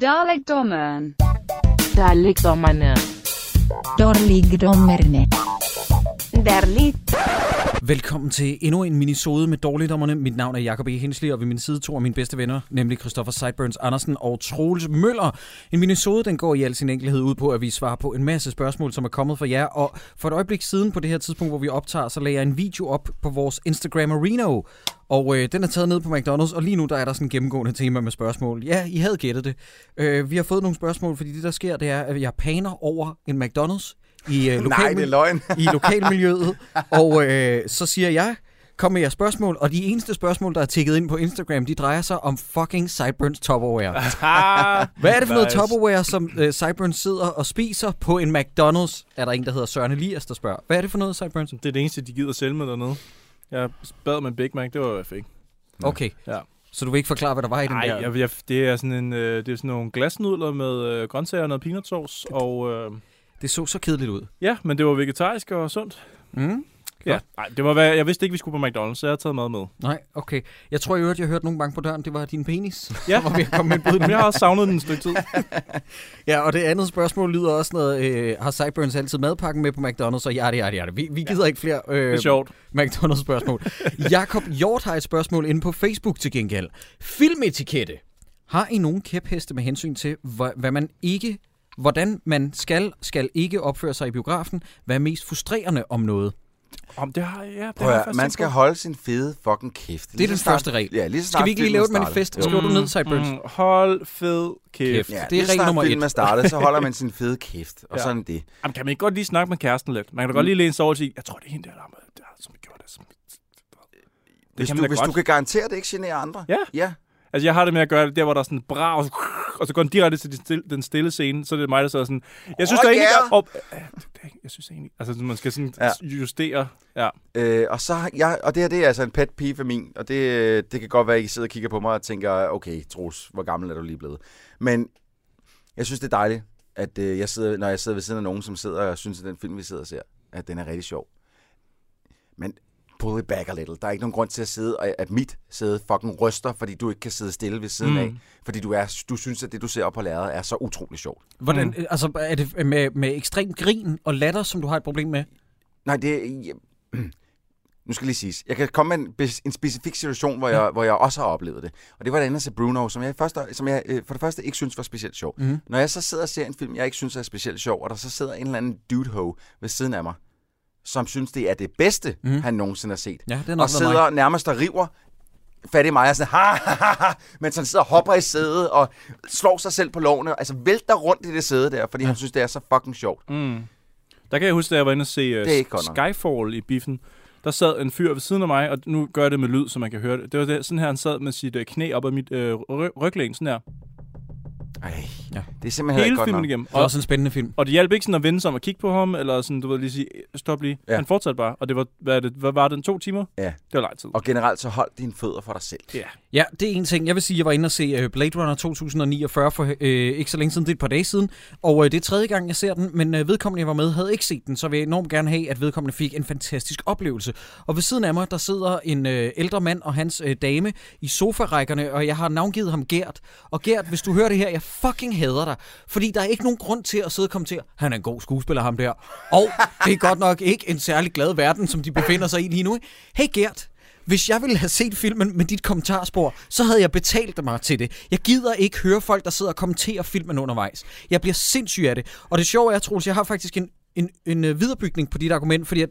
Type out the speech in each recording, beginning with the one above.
Dalekdommeren. Dalekdommerne. Dårligdommerne. Dærligt. Velkommen til endnu en minisode med Dårligdommerne. Mit navn er Jakob E. Hensley, og ved min side to af mine bedste venner, nemlig Christoffer Sideburns Andersen og Troels Møller. En minisode, den går i al sin enkelhed ud på, at vi svarer på en masse spørgsmål, som er kommet fra jer. Og for et øjeblik siden på det her tidspunkt, hvor vi optager, så lagde jeg en video op på vores Instagram Arena. Og øh, den er taget ned på McDonald's, og lige nu der er der sådan en gennemgående tema med spørgsmål. Ja, I havde gættet det. Øh, vi har fået nogle spørgsmål, fordi det der sker, det er, at jeg paner over en McDonald's i, øh, Nej, det er løgn. i lokalmiljøet. og øh, så siger jeg, kom med jeres spørgsmål, og de eneste spørgsmål, der er tikket ind på Instagram, de drejer sig om fucking Sideburns Tupperware. Hvad er det for noget. Tupperware, som øh, Sideburns sidder og spiser på en McDonald's? Er der en, der hedder Søren Elias, der spørger. Hvad er det for noget, Sideburns? Det er det eneste, de gider sælge med dernede. Jeg bad med en Big Mac, det var, hvad jeg fik. Okay, Ja. så du vil ikke forklare, hvad der var i den Nej, der? jeg, jeg, det er sådan en, øh, det er sådan nogle glasnudler med øh, grøntsager og noget peanut sauce. Og øh, Det så så kedeligt ud. ja, men det var vegetarisk og sundt. Mm? Ja. Nej, det var, hvad, jeg vidste ikke, vi skulle på McDonald's, så jeg har taget mad med. Nej, okay. Jeg tror i øvrigt, jeg hørte nogen banke på døren. Det var din penis. Ja. Var ved at komme med en jeg har også savnet den et stykke tid. Ja, og det andet spørgsmål lyder også noget, øh, har Sideburns altid madpakken med på McDonald's? Og ja, det er det, ja. Vi, vi gider ikke flere øh, Det er sjovt. McDonald's-spørgsmål. Jakob Hjort har et spørgsmål inde på Facebook til gengæld. Filmetikette. Har I nogen kæpheste med hensyn til, hvad, hvad man ikke, hvordan man skal, skal ikke opføre sig i biografen? Hvad er mest frustrerende om noget? Om det har jeg, ja, det Prøv har jeg man skal på. holde sin fede fucking kæft. Det er den første regel. Ja, lige så Skal vi ikke lige lave et starter. manifest? Skriver du ned, Sideburns? Mm, hold fed kæft. Kæft. Ja, Det er regel nummer et. filmen er startet, så holder man sin fede kæft. Og Ja. sådan det. Jamen, kan man ikke godt lige snakke med kæresten lidt? Man kan da godt lige læne sig over og sige, jeg tror, det er hende der, der, der som gjort det. Som... Hvis, kan du, man hvis godt. du kan garantere, at det ikke generer andre. Ja. Ja. Altså, jeg har det med at gøre det der, hvor der er sådan bra, og så, går den direkte til de stille, den stille scene, så er det mig, der sidder sådan, jeg synes, Åh, der er egentlig, ja. der, op, jeg synes egentlig, altså, man skal sådan Ja. justere, ja. Øh, og, så, jeg, og det her det er altså en pet peeve for min, og det, det kan godt være, at I sidder og kigger på mig og tænker, okay, Troels, hvor gammel er du lige blevet? Men jeg synes, det er dejligt, at øh, jeg sidder, når jeg sidder ved siden af nogen, som sidder og synes, at den film, vi sidder og ser, at den er rigtig sjov. Men pull it back a little. Der er ikke nogen grund til at sidde, og at mit sæde fucking ryster, fordi du ikke kan sidde stille ved siden Mm. mm. af. Fordi du, er, du synes, at det, du ser op på lærredet, er så utrolig sjovt. Hvordan, Mm. mm. altså, er det med, med ekstrem grin og latter, som du har et problem med? Nej, det er... Nu skal jeg lige siges. Jeg kan komme med en, en specifik situation, hvor jeg, hvor jeg også har oplevet det. Og det var det andet til Bruno, som jeg, først, som jeg øh, for det første ikke synes var specielt sjov. Mhm. Når jeg så sidder og ser en film, jeg ikke synes er specielt sjov, og der så sidder en eller anden dude ho ved siden af mig, som synes, det er det bedste, mm. han nogensinde har set. Ja, det er og sidder mig. nærmest og river fat i mig og sådan, ha, ha, ha, ha, mens han sidder og hopper i sædet og slår sig selv på lårene, altså vælter rundt i det sæde der, fordi ja. han synes, det er så fucking sjovt. Mm. Der kan jeg huske, da jeg var inde og se uh. Skyfall i biffen, der sad en fyr ved siden af mig, og nu gør jeg det med lyd, så man kan høre det. Det var det, sådan her, han sad med sit uh, knæ op ad mit uh, ry- ryglæn, sådan her. Ej, Ja. det er simpelthen Hele godt filmen nok. igennem. Det er Og, også en spændende film. og det hjalp ikke sådan at vende sig om og kigge på ham, eller sådan, du ved lige sige, stop lige. Ja. Han fortsatte bare, og det var, hvad, er det, hvad var den, to timer? Ja. Det var lang tid. Og generelt så hold dine fødder for dig selv. Ja. Ja, det er en ting. Jeg vil sige, at jeg var inde og se øh, Blade Runner 2049 for øh, ikke så længe siden. Det er et par dage siden. Og øh, det er tredje gang, jeg ser den. Men øh, vedkommende, jeg var med, havde ikke set den. Så vil jeg enormt gerne have, at vedkommende fik en fantastisk oplevelse. Og ved siden af mig, der sidder en øh, ældre mand og hans øh, dame i sofarækkerne. Og jeg har navngivet ham Gert. Og Gert, hvis du hører det her, jeg fucking hader dig. Fordi der er ikke nogen grund til at sidde og kommentere. Han er en god skuespiller, ham der. Og det er godt nok ikke en særlig glad verden, som de befinder sig i lige nu. Hey Gert, hvis jeg ville have set filmen med dit kommentarspor, så havde jeg betalt mig til det. Jeg gider ikke høre folk, der sidder og kommenterer filmen undervejs. Jeg bliver sindssyg af det. Og det sjove er, Troels, jeg har faktisk en, en, en øh, viderebygning på dit argument, fordi at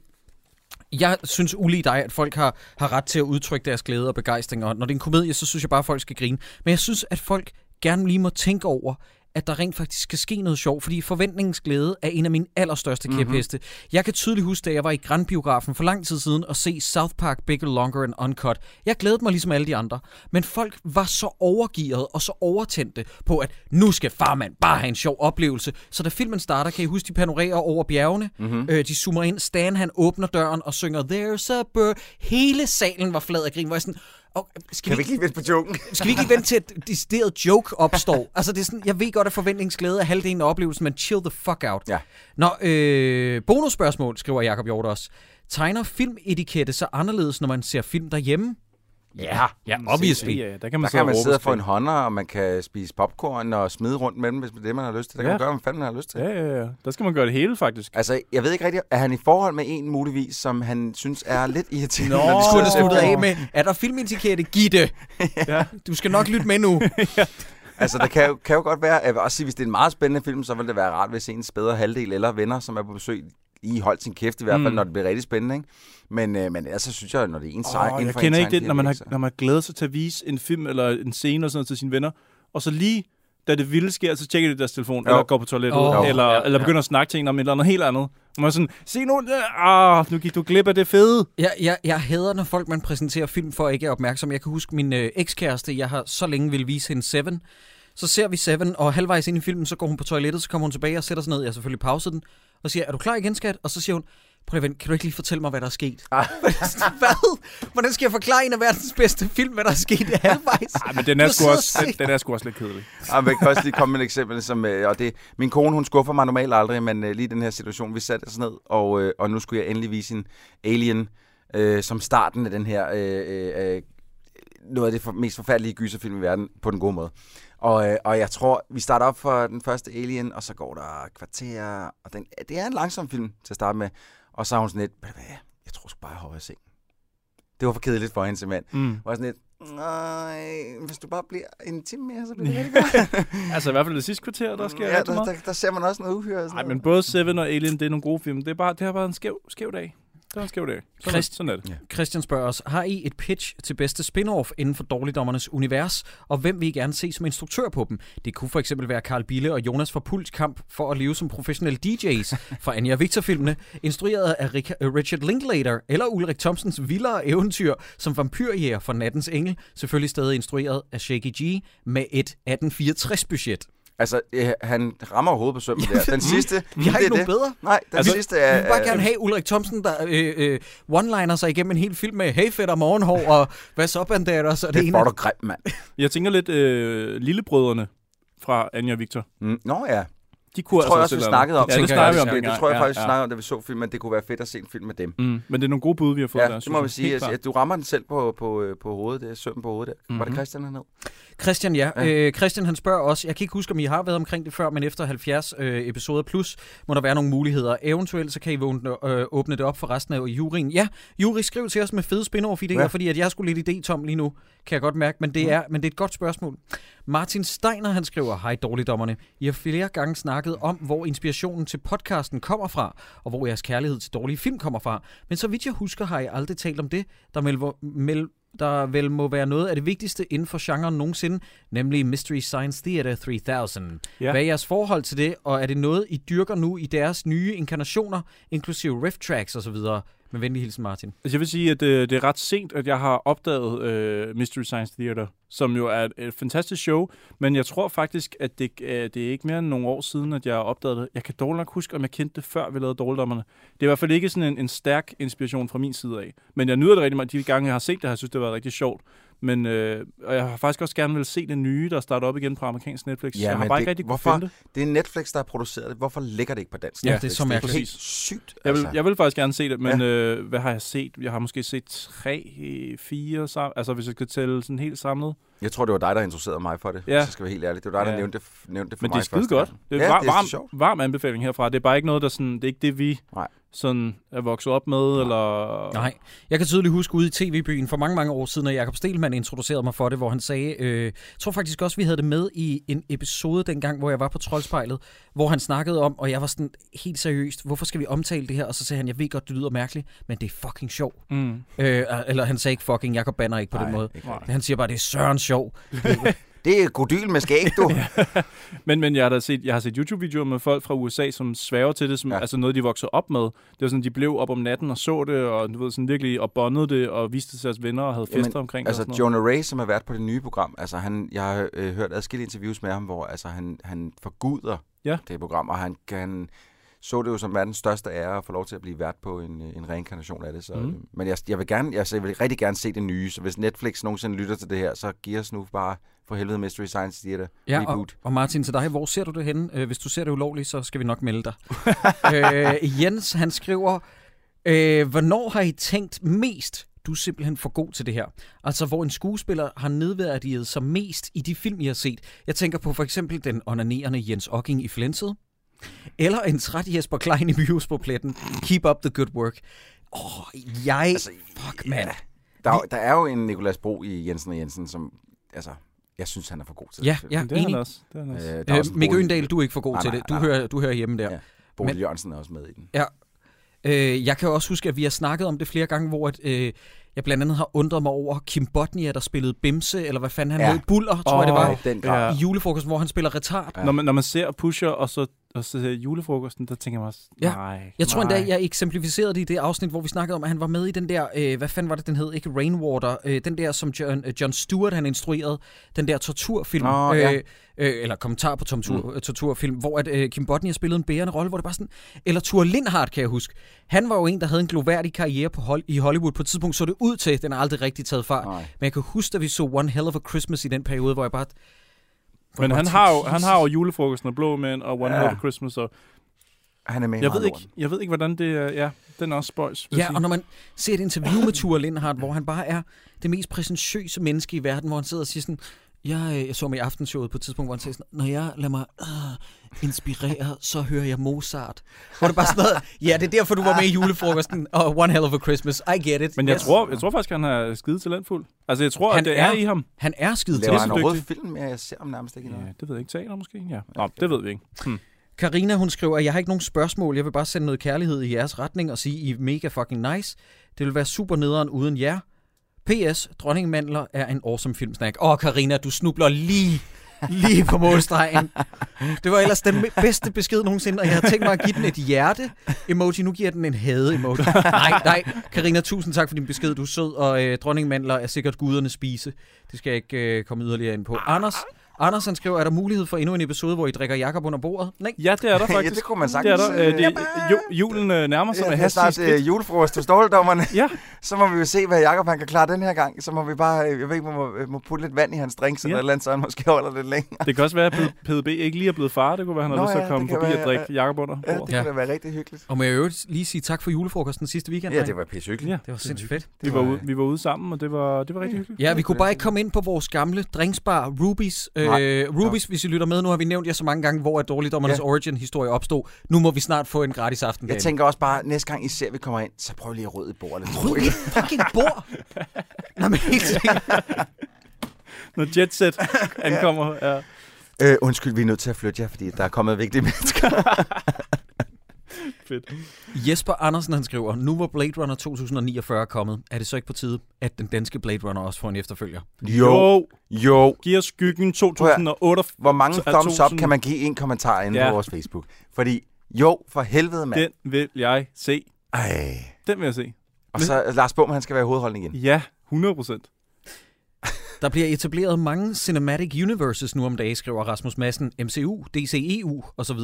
jeg synes ulig dig, at folk har, har ret til at udtrykke deres glæde og begejstring. Og når det er en komedie, så synes jeg bare, at folk skal grine. Men jeg synes, at folk gerne lige må tænke over, at der rent faktisk skal ske noget sjovt, fordi forventningens glæde er en af mine allerstørste mm-hmm. kæpheste. Jeg kan tydeligt huske, da jeg var i Grand Biografen for lang tid siden og se South Park Bigger, Longer and Uncut. Jeg glædede mig ligesom alle de andre, men folk var så overgearet og så overtændte på, at nu skal farmand bare have en sjov oplevelse. Så da filmen starter, kan I huske, de panorerer over bjergene, mm-hmm. øh, de zoomer ind, Stan han åbner døren og synger There's a bird. Hele salen var flad af grin, hvor jeg sådan, Og skal, Kan vi ikke lige vente på joken? skal vi ikke lige vente til, at decideret joke opstår? altså, det er sådan, jeg ved godt, at forventningsglæde er halvdelen af oplevelsen, men chill the fuck out. Ja. Nå, øh, bonusspørgsmål, skriver Jakob Hjort også. Tegner filmetikette så anderledes, når man ser film derhjemme? Ja, Ja, obviously. Ja, ja, der kan man der sidde kan man sidde og få en hånder, og man kan spise popcorn og smide rundt med dem, hvis det er det, man har lyst til. Der kan Ja. man gøre, hvad fanden man har lyst til. Ja, ja, ja. Der skal man gøre det hele, faktisk. Altså, jeg ved ikke rigtigt, er han i forhold med en muligvis, som han synes er lidt irriterende? Nå, vi skulle have sluttet af med, er der filmetikette? Giv det! Ja. Du skal nok lytte med nu. Altså, der kan jo, kan jo godt være, jeg vil også sige, hvis det er en meget spændende film, så vil det være rart, hvis ens bedre halvdel eller venner, som er på besøg, I holdt sin kæft i hvert fald, Mm. når det bliver rigtig spændende, ikke? Men, øh, men ellers så synes jeg, når det er ens Åh, sej, inden jeg for kender ens ikke det, når man, har, når man glæder sig til at vise en film eller en scene og sådan noget til sine venner, og så lige da det vilde sker, så tjekker de deres telefon, Jo. eller går på toilettet, Åh, eller, ja, eller begynder at snakke til en om et eller andet helt andet. Og man er sådan, se nu, ah, nu gik du glip af det fede. Jeg, jeg, jeg hader, når folk man præsenterer film for ikke er opmærksom. Jeg kan huske min øh, ekskæreste, jeg har så længe ville vise hende Seven. Så ser vi Seven, og halvvejs ind i filmen, så går hun på toilettet, så kommer hun tilbage og sætter sig ned. Jeg har selvfølgelig pauset den, og siger, er du klar igen, skat? Og så siger hun, prøv lige at vente, kan du ikke lige fortælle mig, hvad der er sket? Ah. hvad? Hvordan skal jeg forklare en af verdens bedste film, hvad der er sket halvvejs? Ej, men den er, sgu også, og den, den er sgu også lidt kedelig. Ja, men jeg kan også lige komme med et eksempel, som, øh, og det, min kone, hun skuffer mig normalt aldrig, men øh, lige i den her situation, vi satte os ned, og, øh, og nu skulle jeg endelig vise en Alien, øh, som starten af den her, øh, øh, øh, noget af det for, mest forfærdelige gyserfilm i verden, på den gode måde. Og, øh, og jeg tror, vi starter op for den første Alien, og så går der kvarter, og den, det er en langsom film til at starte med, og så er hun sådan lidt, "Ved du hvad, jeg tror sgu bare, jeg hopper i seng. Det var for kedeligt for hende simpelthen. Mm. Og sådan lidt, nej, hvis du bare bliver en time mere, så bliver det rigtig godt. Altså i hvert fald det sidste kvarter, der sker ja, der, der, der, ser man også noget uhyre. Nej, men både Seven og Alien, det er nogle gode film. Det, er bare, det har været en skæv, skæv dag. Det en skæv dag. Sådan, Christ- sådan er det. Christian spørger os, har I et pitch til bedste spin-off inden for Dårligdommernes univers, og hvem vil I gerne se som instruktør på dem? Det kunne for eksempel være Karl Bille og Jonas fra Puls kamp for at leve som professionelle DJ's fra Anja Victor-filmene, instrueret af Rick- øh, Richard Linklater, eller Ulrik Thomsens vildere eventyr som vampyrjæger fra Nattens Engel, selvfølgelig stadig instrueret af Shaky G, med et 1864-budget. Altså, øh, han rammer hovedet på sømmet der. Den sidste, Vi har det ikke er nogen det. bedre. Nej, den Altså, sidste Vi er... vil bare er- gerne have Ulrik Thomsen, der øh, øh, one-liner sig igennem en hel film med Hey fedt og morgenhår og hvad så bandater, så det, Det ene får du grim, mand. Jeg tænker lidt øh, Lillebrødrene fra Anja og Victor. Mm. Nå ja, De kunne det tror jeg altså også, vi snakkede om. Ja, det snakker jeg vi om det, det tror jeg Ja, faktisk, vi ja. snakkede om, da vi så filmen, men det kunne være fedt at se en film med dem. Mm, men det er nogle gode bud, vi har fået Ja, der. det må jeg. vi sige. Altså, klart. du rammer den selv på, på, øh, på hovedet. Det er søm på hovedet der. Mm-hmm. Var det Mhm. Christian hernede? Christian, ja. Ja. ja. Øh, Christian, han spørger også, jeg kan ikke huske, om I har været omkring det før, men efter 70 øh, episoder plus, må der være nogle muligheder. Eventuelt, så kan I åbne, øh, åbne det op for resten af juryen. Ja, jury, skriv til os med fede spin-off-idéer, Ja. ja. fordi at jeg skulle lidt idé-tom lige nu, kan jeg godt mærke, men det, er, men det er et godt spørgsmål. Martin Steiner, han skriver, hej dårligdommerne. I har flere gange snakket om, hvor inspirationen til podcasten kommer fra, og hvor jeres kærlighed til dårlige film kommer fra. Men så vidt jeg husker, har I aldrig talt om det, der mel- mel- der vel må være noget af det vigtigste inden for genren nogensinde, nemlig Mystery Science Theater 3000. Ja. Ja. Hvad er jeres forhold til det, og er det noget, I dyrker nu i deres nye inkarnationer, inklusive riff tracks osv.? Med venlig hilsen, Martin. Altså, jeg vil sige, at det, det er ret sent, at jeg har opdaget øh, Mystery Science Theater, som jo er et, et fantastisk show, men jeg tror faktisk, at det, øh, det er ikke mere end nogle år siden, at jeg har opdaget det. Jeg kan dårligt nok huske, om jeg kendte det før, vi lavede Dårligdommerne. Det er i hvert fald ikke sådan en, en stærk inspiration fra min side af. Men jeg nyder det rigtig meget. De gange, jeg har set det, har jeg synes, det har været rigtig sjovt. Men øh, og jeg har faktisk også gerne vil se det nye, der starter op igen på amerikansk Netflix. Ja, jeg har men bare det- ikke rigtig hvorfor- finde det. Det er Netflix, der har produceret det. Hvorfor ligger det ikke på dansk? Ja, Netflix? det er så Det er helt sygt. Jeg vil, altså. jeg vil faktisk gerne se det, men ja. øh, hvad har jeg set? Jeg har måske set tre, fire sammen. Altså, hvis jeg skal tælle sådan helt samlet. Jeg tror, det var dig, der introducerede mig for det, Ja. så skal jeg være helt ærlig. Det var dig, der Ja. nævnte, det, nævnte det for Men mig det er skide godt. Det er, Ja, var, det er varm, varm anbefaling herfra. Det er bare ikke noget, der sådan, det er ikke det, vi Nej. Sådan er vokset op med, eller... Nej, jeg kan tydeligt huske ude i tv-byen for mange, mange år siden, at Jakob Stelmann introducerede mig for det, hvor han sagde, øh, jeg tror faktisk også, vi havde det med i en episode dengang, hvor jeg var på Troldspejlet, hvor han snakkede om, og jeg var sådan helt seriøst, hvorfor skal vi omtale det her? Og så sagde han, jeg ved godt, det lyder mærkeligt, men det er fucking sjov. Mm. Øh, eller han sagde ikke fucking, Jakob banner ikke på Nej, den måde. ikke Nej. Han siger bare, det er søren sjov. Det er godyl med skæg, du. Men, men jeg har da set, jeg har set YouTube-videoer med folk fra USA, som sværger til det, som ja. Altså noget, de voksede op med. Det var sådan, de blev op om natten og så det, og du ved, sådan virkelig, og bondede det, og viste det til deres venner, og havde fester Jamen, omkring det. Altså, sådan noget. Jonah Ray, som har været på det nye program, altså han, jeg har øh, hørt adskillige interviews med ham, hvor altså, han, han forguder Ja. det program, og han, han så det jo som verdens største ære at få lov til at blive vært på en, øh, en reinkarnation af det. Så, mm. Men jeg, jeg, vil gerne, altså, jeg vil rigtig gerne se det nye, så hvis Netflix nogensinde lytter til det her, så giv os nu bare for helvede Mystery Science Theater Ja, og, reboot. og Martin, til dig, hvor ser du det henne? Øh, hvis du ser det ulovligt, så skal vi nok melde dig. øh, Jens, han skriver, øh, hvornår har I tænkt mest du er simpelthen for god til det her. Altså, hvor en skuespiller har nedværdiget sig mest i de film, I har set. Jeg tænker på for eksempel den onanerende Jens Ocking i Flenset, eller en træt Jesper Klein i Muse på pletten. Keep up the good work. Åh, oh, jeg... Altså, Fuck, mand. Der, er jo- der er jo en Nikolas Bro i Jensen og Jensen, som... Altså, jeg synes, han er for god til Ja, det. ja, det er han enig. også. Det er han også. Øh, der er også Øh, Mikke Øgendal, du er ikke for god Nej, til nej, det. Du, nej. hører, du hører hjemme der. Ja. Bodil Men- Jørgensen er også med i den. Øh, jeg kan også huske, at vi har snakket om det flere gange, hvor at, øh, jeg blandt andet har undret mig over Kim Botnia, der spillede Bimse, eller hvad fanden han Ja. ja. hed, Buller, tror jeg det var, I den grad. i julefrokosten, hvor han spiller retard. Ja. Når, man, når man ser Pusher og så, og så ser julefrokosten, der tænker man også, Ja. nej, Jeg tror endda, jeg eksemplificerede det i det afsnit, hvor vi snakkede om, at han var med i den der, øh, hvad fanden var det, den hed? Ikke Rainwater. Øh, den der, som John, øh, John Stewart, han instruerede. Den der torturfilm. Nå, ja. øh, øh, eller kommentar på tortur, mm. torturfilm, hvor at, øh, Kim Botnia spillede en bærende rolle, hvor det bare sådan... Eller Thor Lindhardt, kan jeg huske. Han var jo en, der havde en gloværdig karriere på hol- i Hollywood. På et tidspunkt så det ud til, den er aldrig rigtig taget fart. Nej. Men jeg kan huske, at vi så One Hell of a Christmas i den periode, hvor jeg bare... Men han har, jo, han har jo julefrokosten og Blå Mænd og One Ja. ja. Hell Christmas. Og Han er med jeg, ved ikke, jeg ved ikke, hvordan det er. Ja, den er også spøjs. Ja, sige. og når man ser et interview med Thor Lindhardt, hvor han bare er det mest præsentøse menneske i verden, hvor han sidder og siger sådan, jeg, øh, jeg så mig i aftenshowet på et tidspunkt, hvor han sagde sådan, når jeg lader mig øh, inspirere, så hører jeg Mozart. Hvor det bare sådan noget, ja, det er derfor, du var med i julefrokosten, og One Hell of a Christmas, I get it. Men jeg, Yes. tror, jeg tror faktisk, han er skide talentfuld. Altså, jeg tror, Han at det er, er. i ham. Han er skide Laver til. han overhovedet dygtig. film? Ja, jeg ser ham nærmest ikke i Ja, noget. det ved jeg ikke. Teater måske? Ja. Nå, det ved vi ikke. Hm. Karina hun skriver, jeg har ikke nogen spørgsmål, jeg vil bare sende noget kærlighed i jeres retning og sige, I er mega fucking nice. Det vil være super nederen uden jer. P.S. Dronningmandler er en awesome filmsnack. Åh, Karina, du snubler lige, lige på målstregen. Det var ellers den bedste besked nogensinde, og jeg har tænkt mig at give den et hjerte-emoji. Nu giver jeg den en hade-emoji. Nej, nej. Karina, tusind tak for din besked. Du er sød, og øh, dronningmandler er sikkert gudernes spise. Det skal jeg ikke øh, komme yderligere ind på. Anders, Anders han skriver, er der mulighed for endnu en episode, hvor I drikker Jakob under bordet? Nej. Ja, det er der Ja, faktisk. det kunne man det er sagtens. der. Øh, det, øh, jo, julen øh, nærmer sig Ja, med det er snart øh, julefrokost hos dårligdommerne. Ja. Så må vi jo se, hvad Jacob han kan klare den her gang. Så må vi bare, øh, jeg ved ikke, man må, øh, må putte lidt vand i hans drinks, eller Ja. eller andet, så han måske holder lidt længere. Det kan også være, at PDB ikke lige er blevet far. Det kunne være, at han har lyst til ja, at komme forbi være, og drikke Jakob under Ja, det bordet. kunne Ja. da være rigtig hyggeligt. Og må jeg øvrigt lige sige tak for julefrokosten sidste weekend? Ja, det var pisse hyggeligt. Ja, det var sindssygt fedt. Vi var, ude, vi var ude sammen, og det var, det var rigtig hyggeligt. Ja, vi kunne bare ikke komme ind på vores gamle drinksbar, Rubies. Øh, Rubies, hvis I lytter med, nu har vi nævnt jer så mange gange, hvor at Dårligdommernes Ja. origin-historie opstod. Nu må vi snart få en gratis aften Jeg tænker også bare, næste gang I ser, vi kommer ind, så prøv lige at rydde i bordet. Ryd mit fucking bord! Nå, men helt. Når Jet Set ankommer. Ja. Øh, undskyld, vi er nødt til at flytte jer, fordi der er kommet vigtige mennesker. Fedt. Jesper Andersen, han skriver, nu hvor Blade Runner 2049 kommet, er det så ikke på tide, at den danske Blade Runner også får en efterfølger? Jo, jo. Giv os skyggen 2008. Hvor mange Er thumbs up 1000? kan man give en kommentar inde Ja. på vores Facebook? Fordi, jo, for helvede, mand. Den vil jeg se. Ej. Den vil jeg se. Og så Lars Bum, han skal være i hovedholdning igen. Ja, 100 procent. Der bliver etableret mange cinematic universes nu om dagen, skriver Rasmus Madsen, MCU, DCEU osv.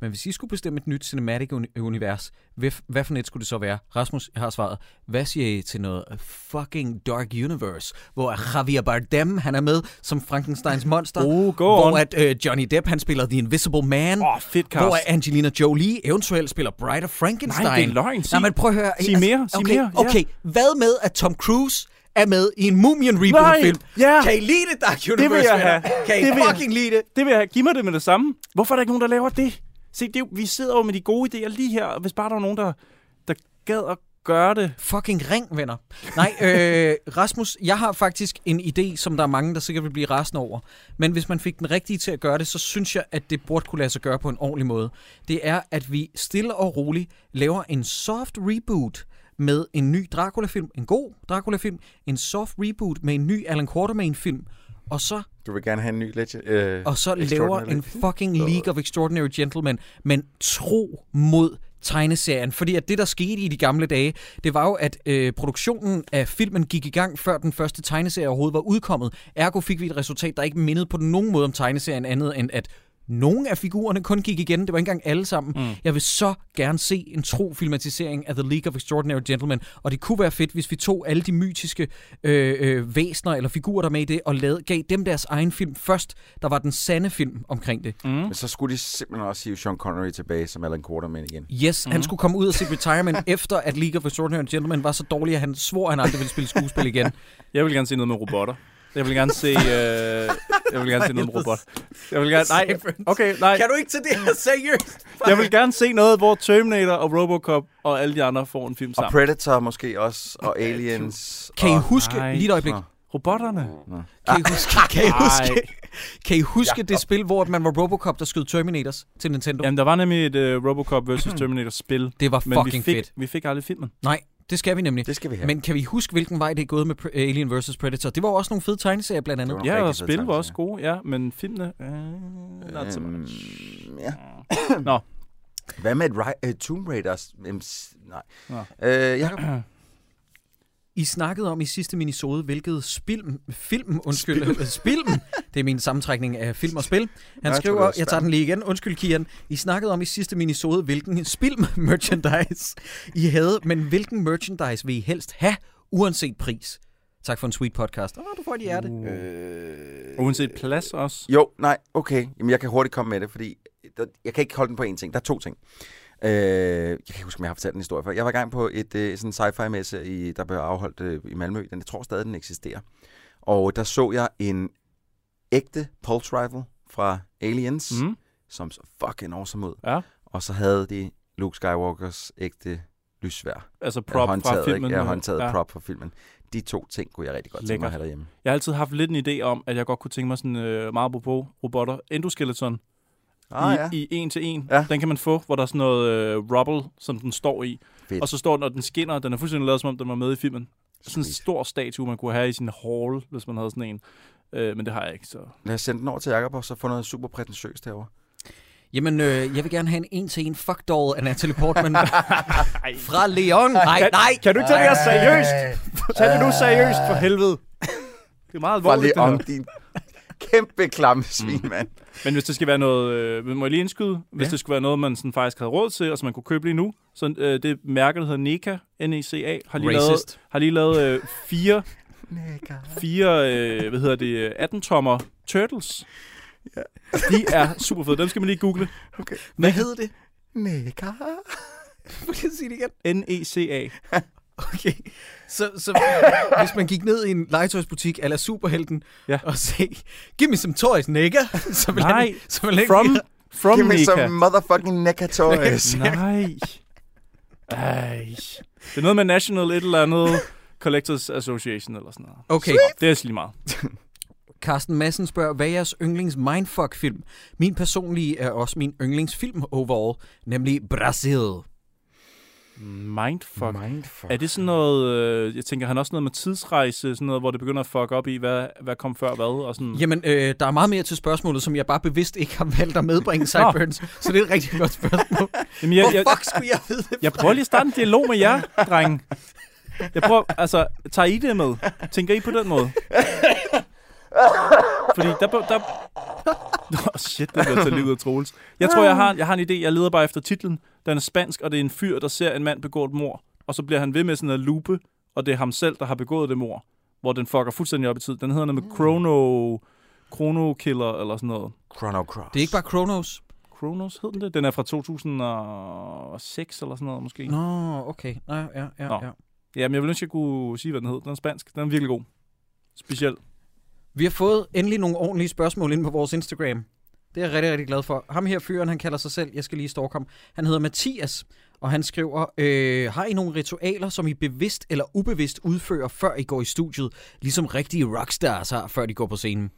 Men hvis I skulle bestemme et nyt cinematic uni- univers, hvad, hvad for net skulle det så være? Rasmus, jeg har svaret. Hvad siger I til noget fucking dark universe, hvor Javier Bardem, han er med som Frankensteins monster, Oh, go hvor on. at øh, Johnny Depp, han spiller The Invisible Man, oh, fedt cast. hvor Angelina Jolie eventuelt spiller Bride of Frankenstein. Nej, det er løgn. Sig, Nej, men prøv at høre. sig mere, sig okay, mere, ja. Okay, hvad med, at Tom Cruise er med i en Mumien Nej, reboot-film? ja. Kan I lide det, Dark Universe? vil jeg have. Kan I Det vil jeg. fucking lide det? Det vil jeg Giv mig det med det samme. Hvorfor er der ikke nogen, der laver det? Se, det er, jo- vi sidder jo med de gode idéer lige her. og Hvis bare der var nogen, der, der gad at gøre det. Fucking ring, venner. Nej, øh, Rasmus, jeg har faktisk en idé, som der er mange, der sikkert vil blive rasende over. Men hvis man fik den rigtige til at gøre det, så synes jeg, at det burde kunne lade sig gøre på en ordentlig måde. Det er, at vi stille og roligt laver en soft reboot med en ny Dracula-film, en god Dracula-film, en soft reboot med en ny Alan Quartermain-film, og så Du vil gerne have en ny legend. Øh, og så laver en fucking League of Extraordinary Gentlemen, men tro mod tegneserien. Fordi at det, der skete i de gamle dage, det var jo, at øh, produktionen af filmen gik i gang, før den første tegneserie overhovedet var udkommet. Ergo fik vi et resultat, der ikke mindede på nogen måde om tegneserien andet end, at nogle af figurerne kun gik igen. Det var ikke engang alle sammen. Mm. Jeg vil så gerne se en tro filmatisering af The League of Extraordinary Gentlemen, og det kunne være fedt, hvis vi tog alle de mytiske øh, øh, væsner eller figurer, der er med i det, og lavede, gav dem deres egen film først. Der var den sande film omkring det. Mm. Men så skulle de simpelthen også hive Sean Connery tilbage som Alan Quarterman igen. Yes, mm. han skulle komme ud af sit retirement efter, at League of Extraordinary Gentlemen var så dårlig, at han svor, at han aldrig ville spille skuespil igen. Jeg vil gerne se noget med robotter. Jeg vil gerne se, øh, jeg vil gerne se noget med robot. Jeg vil gerne, nej, okay, nej. du ikke tage det her seriøst? Jeg vil gerne se noget, hvor Terminator og Robocop og alle de andre får en film Og sammen. Predator måske også, og Aliens. Kan I og... huske, nej. lige et øjeblik, Nå. Robotterne. kan I huske, kan I huske, kan I huske det spil, hvor man var Robocop, der skød Terminators til Nintendo? Jamen, der var nemlig et uh, Robocop vs. Terminator-spil. Det var Men vi fucking fik, fedt. vi fik aldrig filmen. Nej, det skal vi nemlig. Det skal vi have. Men kan vi huske, hvilken vej det er gået med Alien vs. Predator? Det var også nogle fede tegneserier blandt andet. Ja, og spil var også gode, ja, men filmene... Øh, not so Øhm, much. ja. Nå. Hvad med et uh, Tomb Raiders? Um, nej. Nå. Øh, Jacob? I snakkede om i sidste minisode, hvilket spilm, film, undskyld, spilm. spilm, det er min sammentrækning af film og spil. Han jeg det skriver, var jeg tager den lige igen, undskyld Kian, I snakkede om i sidste minisode, hvilken spilm merchandise I havde, men hvilken merchandise vil I helst have, uanset pris? Tak for en sweet podcast. Åh, du får et hjerte. Uh. Øh, Uanset plads også. Jo, nej, okay. Jamen, jeg kan hurtigt komme med det, fordi der, jeg kan ikke holde den på én ting. Der er to ting. Øh, jeg kan ikke huske, om jeg har fortalt en historie før. Jeg var i gang på et øh, sådan sci-fi-messe, i, der blev afholdt øh, i Malmø. Den, jeg tror stadig, den eksisterer. Og der så jeg en ægte pulse rifle fra Aliens, mm. Som så fucking awesome ud. Ja. Og så havde de Luke Skywalkers ægte lysvær. Altså prop fra filmen. Ikke? Ja, håndtaget ja. prop fra filmen. De to ting kunne jeg rigtig godt tænke mig Lækkert. at have derhjemme. Jeg har altid haft lidt en idé om, at jeg godt kunne tænke mig sådan øh, meget på robotter. Endoskeleton Ah, i, ja. i en til en. Ja. Den kan man få, hvor der er sådan noget øh, rubble, som den står i. Fedt. Og så står den, og den skinner. Den er fuldstændig lavet, som om den var med i filmen. Sådan en stor statue, man kunne have i sin hall, hvis man havde sådan en. Øh, men det har jeg ikke, så... Lad os sende den over til Jacob, og så få noget super prætentiøst herovre. Jamen, øh, jeg vil gerne have en en-til-en fuck doll af Natalie Portman fra Leon. Nej, Kan- nej. Kan du ikke tage det her seriøst? Tag det nu seriøst, for helvede. Det er meget alvorligt, om her. din kæmpe klamme svin, mand. Men hvis det skal være noget... Øh, må jeg lige indskyde? Hvis Ja. det skulle være noget, man sådan faktisk havde råd til, og som man kunne købe lige nu. Så øh, det mærke, der hedder NECA, N-E-C-A, har lige lavet, Racist. har lige lavet øh, fire, fire øh, hvad hedder det, øh, 18-tommer Turtles. Ja. De er super fede. Dem skal man lige google. Hvad hedder det? Nega. Må jeg sige det igen? N-E-C-A. Okay. Så, så hvis man gik ned i en legetøjsbutik eller Superhelten Ja. og se, give me some toys, nigga, så vil Nej, han, så vil han From, from Give me some motherfucking Nega toys. Nej. Ej. Det er noget med National et eller andet Collectors Association eller sådan noget. Okay, Det er lige meget. Carsten Madsen spørger, hvad er jeres yndlings mindfuck-film? Min personlige er også min yndlingsfilm overall, nemlig Brasil. Mindfuck. Mindfuck. Er det sådan noget, øh, jeg tænker, han også noget med tidsrejse, sådan noget, hvor det begynder at fuck op i, hvad, hvad kom før hvad, og sådan. Jamen, øh, der er meget mere til spørgsmålet, som jeg bare bevidst ikke har valgt at medbringe, Sideburns. så det er et rigtig godt spørgsmål. Jamen, jeg, jeg, Hvor fuck skulle jeg vide det? jeg prøver lige at starte en dialog med jer, drenge. Jeg prøver, altså, tager I det med? Tænker I på den måde? Fordi der... der oh, shit, det bliver til livet af Troels. Jeg tror, jeg har, jeg har en idé. Jeg leder bare efter titlen. Den er spansk, og det er en fyr, der ser en mand begå et mor. Og så bliver han ved med sådan at loope, og det er ham selv, der har begået det mor. Hvor den fucker fuldstændig op i tid. Den hedder noget med Chrono... Chrono Killer, eller sådan noget. Chrono Cross. Det er ikke bare Kronos. Chronos hed den det? Den er fra 2006 eller sådan noget, måske. Nå, okay. Ja, ja, ja, Nå. ja. Ja, men jeg ville ønske, jeg kunne sige, hvad den hed. Den er spansk. Den er virkelig god. Speciel. Vi har fået endelig nogle ordentlige spørgsmål ind på vores Instagram. Det er jeg rigtig, rigtig glad for. Ham her fyren, han kalder sig selv, jeg skal lige stalke ham. Han hedder Mathias, og han skriver, øh, har I nogle ritualer, som I bevidst eller ubevidst udfører, før I går i studiet, ligesom rigtige rockstars har, før de går på scenen?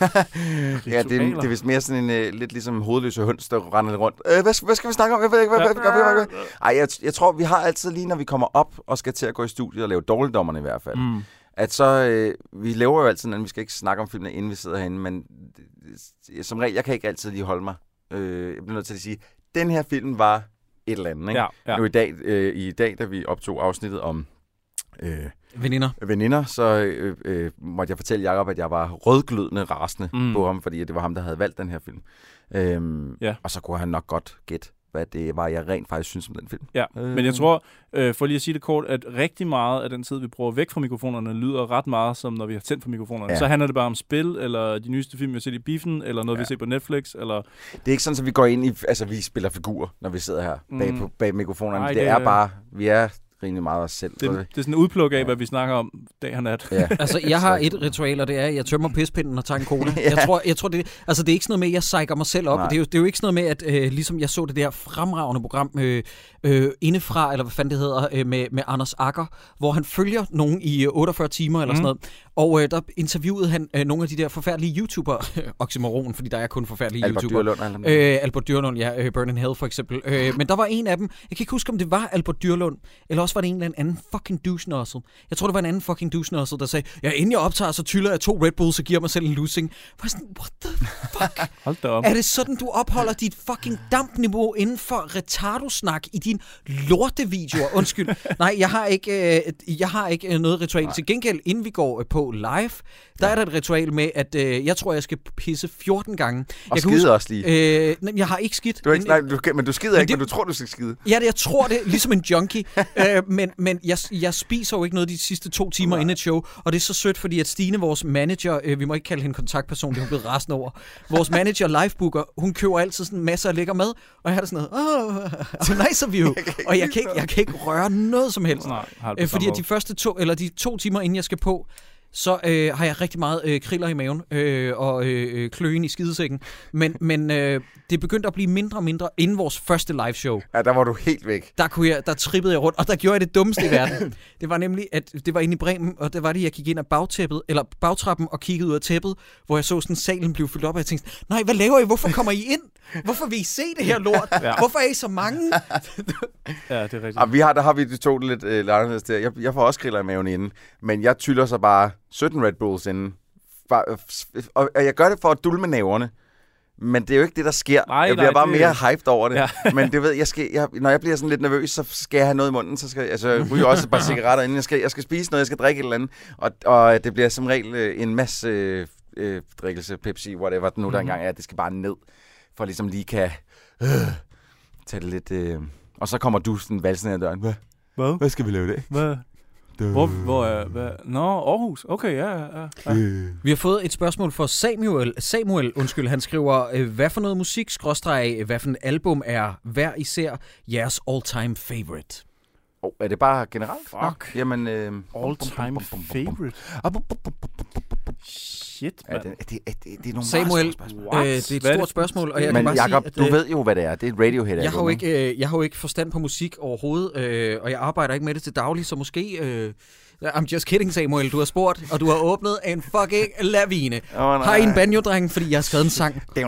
Ja, det, er- det er vist mere sådan en uh, lidt ligesom hovedløse høns, der render lidt rundt. Øh, hvad, hvad skal vi snakke om? Jeg ved ikke, hvad, hvad, hvad, hvad, hvad? Ej, jeg, jeg tror, vi har altid lige, når vi kommer op og skal til at gå i studiet og lave dårligdommerne i hvert fald, mm. At så, øh, vi laver jo altid, at vi skal ikke snakke om filmene, inden vi sidder herinde, men som regel, jeg kan ikke altid lige holde mig. Øh, jeg bliver nødt til at sige, den her film var et eller andet, ikke? Ja, ja. Nu i dag, øh, i dag, da vi optog afsnittet om øh, Veninder. veninder, så øh, øh, måtte jeg fortælle Jacob, at jeg var rødglødende rasende Mm. mm. på ham, fordi det var ham, der havde valgt den her film. Øhm, Ja. Og så kunne han nok godt gætte, hvad det var, jeg rent faktisk synes om den film. Ja, Øh. men jeg tror, øh, for lige at sige det kort, at rigtig meget af den tid, vi bruger væk fra mikrofonerne, lyder ret meget som, når vi har tændt for mikrofonerne. Ja. Så handler det bare om spil, eller de nyeste film, vi har set i biffen, eller noget, ja. vi set på Netflix, eller... Det er ikke sådan, at vi går ind i, altså vi spiller figurer, når vi sidder her bag, Mm. på, bag mikrofonerne. Nej, det, det er- bare, vi er rimelig meget os selv. Det, det er sådan en udpluk af, hvad vi snakker om dag og nat. ja. Altså, jeg har et ritual, og det er, at jeg tømmer pispinden og tager en cola. Ja. Jeg tror, jeg tror det, altså, det er ikke sådan noget med, at jeg psyker mig selv op. Nej. Det er, jo, det er jo ikke sådan noget med, at øh, ligesom jeg så det der fremragende program øh, øh, indefra, eller hvad fanden det hedder, øh, med, med Anders Akker, hvor han følger nogen i øh, 48 timer eller Mhm. sådan noget. Og øh, der interviewede han øh, nogle af de der forfærdelige YouTubere, oxymoron, fordi der er kun forfærdelige Albert YouTubere. Dyrlund. eller noget. Øh, Albert Dyrlund, ja, øh, Burn in Hell for eksempel. Øh, men der var en af dem, jeg kan ikke huske, om det var Albert Dyrlund, eller også var det en eller anden fucking douche nozzle. Jeg tror, det var en anden fucking douche nozzle, der sagde, ja, inden jeg optager, så tyller jeg to Red Bulls og giver mig selv en losing. Jeg sådan, what the fuck? Hold da op. er det sådan, du opholder dit fucking dampniveau inden for retardo-snak i din lortevideoer? Undskyld. Nej, jeg har ikke, øh, jeg har ikke øh, noget ritual. Til gengæld, inden vi går øh, på live, der er der et ritual med, at øh, jeg tror, jeg skal pisse 14 gange. Og jeg skide også lige. Øh, nej, jeg har ikke skidt. Du er ikke, nej, du, men du skider Men ikke, det- men du tror, du skal skide. Ja, det, jeg tror det, ligesom en junkie. øh, men men jeg, jeg spiser jo ikke noget de sidste to timer inden et show, og det er så sødt, fordi at Stine, vores manager, øh, vi må ikke kalde hende kontaktperson, det er hun blevet rasende over, vores manager, livebooker, hun køber altid sådan masser af lækker mad, og jeg har det sådan noget, oh, nice of you, og jeg kan, ikke, jeg kan ikke røre noget som helst. Nej, Øh, fordi at de første to, eller de to timer, inden jeg skal på, så øh, har jeg rigtig meget øh, kriller i maven øh, og øh, øh, kløen i skidesækken. Men, men øh, det er begyndt at blive mindre og mindre inden vores første live show Ja, der var du helt væk. der, kunne jeg, der trippede jeg rundt, og der gjorde jeg det dummeste i verden. Det var nemlig, at det var inde i Bremen, og det var det, jeg gik ind ad bagtæppet, eller bagtrappen og kiggede ud af tæppet, hvor jeg så sådan salen blive fyldt op, og jeg tænkte, nej, hvad laver I? Hvorfor kommer I ind? Hvorfor vil I se det her lort? Ja. Hvorfor er I så mange? Ja, det er rigtigt. Og vi har, der har vi de to lidt øh, lidt anderledes der. Jeg, jeg får også griller i maven inden, men jeg tyller så bare 17 Red Bulls inden. Bare, og jeg gør det for at dulme næverne. Men det er jo ikke det, der sker. Nej, jeg bliver nej, bare det- mere hyped over det. Ja. men det ved jeg, skal, jeg, når jeg bliver sådan lidt nervøs, så skal jeg have noget i munden. Så skal, altså, jeg ryger også et par cigaretter inden. Jeg skal, jeg skal spise noget, jeg skal drikke et eller andet. Og, og det bliver som regel øh, en masse øh, øh, drikkelse, Pepsi, whatever nu der Mhm. engang er. Det skal bare ned, for ligesom lige kan øh, tage det lidt... Øh, og så kommer du sådan valsen af døren. Hvad? Hvad? Hvad skal vi lave i dag? Hvad? Hvor, hvor er... Hvad? Nå, Aarhus. Okay, ja, ja, ja. Øh. Vi har fået et spørgsmål fra Samuel. Samuel, undskyld, han skriver, øh, hvad for noget musik, skråstreg, hvad for en album er hver især jeres all-time favorite? Oh, er det bare generelt? Fuck. Nå, Jamen... Øh, All time favorite. Shit, Ja, mand. det, er, det, er, det, det er nogle Samuel. Øh, det er et Hvad er stort det? spørgsmål, og jeg kan Men bare Jacob, sige, at, du øh, ved jo, hvad det er. Det er et radiohead Jeg har, jo ikke, øh, jeg har jo ikke forstand på musik overhovedet, øh, og jeg arbejder ikke med det til daglig, så måske... Øh, I'm just kidding, Samuel. Du har spurgt, og du har åbnet en fucking lavine. Åh, Har I en banjo-dreng, fordi jeg har skrevet en sang? Vi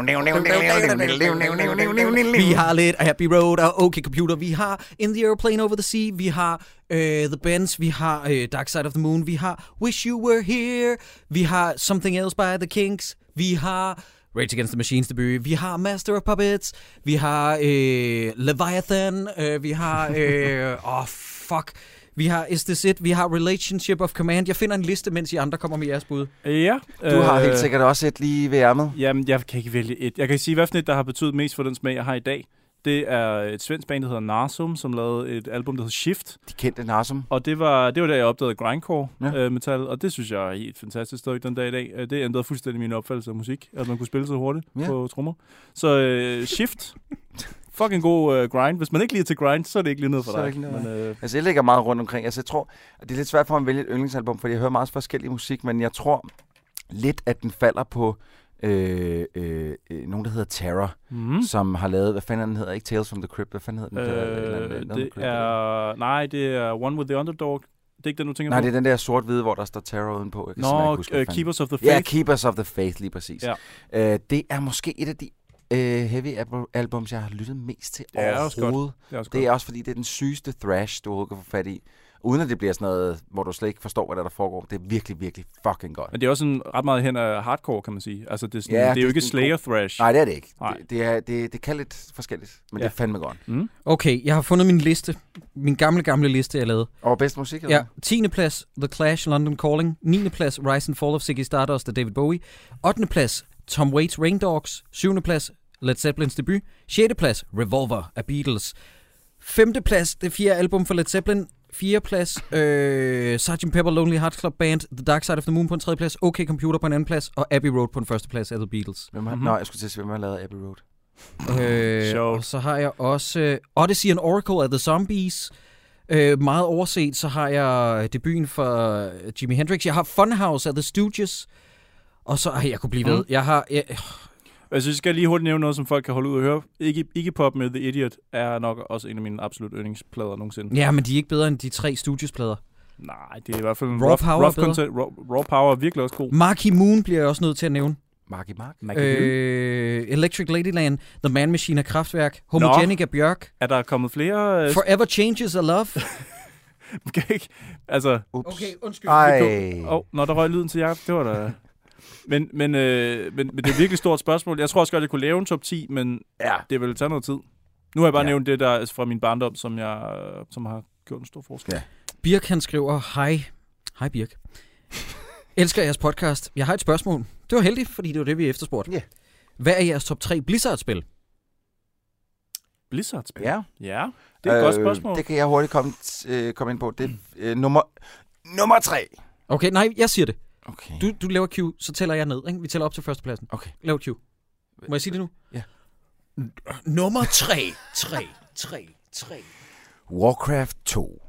har lidt Happy Road og OK Computer. Vi har In the Airplane Over the Sea. Vi har uh, The Bends. Vi har uh, Dark Side of the Moon. Vi har Wish You Were Here. Vi har Something Else by The Kinks. Vi har Rage Against the Machines debut. Vi har Master of Puppets. Vi har uh, Leviathan. Uh, vi har... Åh, oh, fuck. Vi har Is This It? Vi har Relationship of Command. Jeg finder en liste, mens I andre kommer med jeres bud. Ja. Du har øh, helt sikkert også et lige ved ærmet. Jamen, jeg kan ikke vælge et. Jeg kan sige, hvad for et, der har betydet mest for den smag, jeg har i dag. Det er et svensk band, der hedder Narsum, som lavede et album, der hedder Shift. De kendte Narsum. Og det var, det var da jeg opdagede grindcore Ja. øh, metal, og det synes jeg er helt fantastisk stykke den dag i dag. Øh, Det ændrede fuldstændig min opfattelse af musik, at man kunne spille så hurtigt ja. på trommer. Så øh, Shift, fucking god øh, grind. Hvis man ikke lige til grind, så er det ikke lige noget for Så dig. ikke noget. Men, øh, Altså, jeg ligger meget rundt omkring. Altså, jeg tror, at det er lidt svært for mig at vælge et yndlingsalbum, fordi jeg hører meget forskellig musik, men jeg tror lidt, at den falder på øh, øh, øh, nogen, der hedder Terror, mm. som har lavet, hvad fanden den hedder, ikke Tales from the Crypt, hvad fanden hedder den? et eller andet, øh, noget med det Crypt. er... Nej, det er One with the Underdog. Det er ikke den, du tænker Nej, på? det er den der sort-hvide, hvor der står Terror udenpå. Jeg Nå, ikke huske, uh, Keepers of the Faith. Ja, Keepers of the Faith, lige præcis. Ja. Øh, det er måske et af de øh, heavy al- albums, jeg har lyttet mest til Det er også godt. overhovedet. det er også Det er også fordi, det er den sygeste thrash, du overhovedet kan få fat i. uden at det bliver sådan noget, hvor du slet ikke forstår, hvad der, der foregår. Det er virkelig, virkelig fucking godt. Men det er også sådan ret meget hen af hardcore, kan man sige. Altså, det er, sådan, Ja, det er det jo ikke Slayer Thrash. Nej, det er det ikke. Nej. Det, det, er, det, det kan lidt forskelligt, men Ja. det er fandme godt. Mm? Okay, jeg har fundet min liste. Min gamle, gamle liste, jeg lavede. Og bedst musik, eller Ja, 10. plads, The Clash, London Calling. 9. plads, Rise and Fall of Ziggy Stardust af David Bowie. 8. plads, Tom Waits Rain Dogs. 7. plads, Led Zeppelins debut. 6. plads, Revolver af Beatles. 5. plads, det fjerde album for Led Zeppelin. 4. plads, øh, Sgt. Pepper Lonely Hearts Club Band, The Dark Side of the Moon på en tredje plads, OK Computer på en anden plads, og Abbey Road på en første plads af The Beatles. Hvem har, Mhm. Nå, jeg skulle til at sige, hvem har lavet Abbey Road? Øh, Sjovt. og så har jeg også øh, Odyssey and Oracle af The Zombies. Øh, meget overset, så har jeg debuten for øh, Jimi Hendrix. Jeg har Funhouse af The Stooges. Og så, ej, jeg kunne blive ved. Mm. Jeg har, jeg, Altså, jeg skal lige hurtigt nævne noget, som folk kan holde ud og høre. Ikke, ikke Pop med The Idiot er nok også en af mine absolut yndlingsplader nogensinde. ja, men de er ikke bedre end de tre Stooges-plader. Nej, det er i hvert fald en Raw rough, Power er rough content. Raw, raw Power er virkelig også god. Marky Moon bliver jeg også nødt til at nævne. Marky Mark? Øh, Electric Ladyland, The Man Machine af Kraftværk, Homogenic af Bjørk, Er der kommet flere... Øh, Forever Changes of Love. ikke, altså, Ups. undskyld. Ej. Åh, oh, når der røg lyden til Jacob, det var da... Men, men, øh, men, men det er et virkelig stort spørgsmål. Jeg tror også godt, jeg kunne lave en top 10, men Ja. det vil tage noget tid. Nu har jeg bare Ja. nævnt det der er fra min barndom, som, jeg, som har gjort en stor forskel. Ja. Birk han skriver, hej. Hej Birk. Elsker jeres podcast. Jeg har et spørgsmål. Det var heldigt, fordi det var det, vi efterspurgte. Ja. Hvad er jeres top 3 Blizzard-spil? Blizzard-spil? Ja. Ja, det er et øh, godt spørgsmål. Det kan jeg hurtigt komme, t- øh, komme ind på. Det er øh, nummer, nummer tre. Okay, nej, jeg siger det. Okay. Du, du laver Q, så tæller jeg ned. Ikke? Vi tæller op til førstepladsen. Okay. Lav Q. Må jeg sige det nu? Ja. N- nummer 3, 3, 3, 3. Warcraft 2.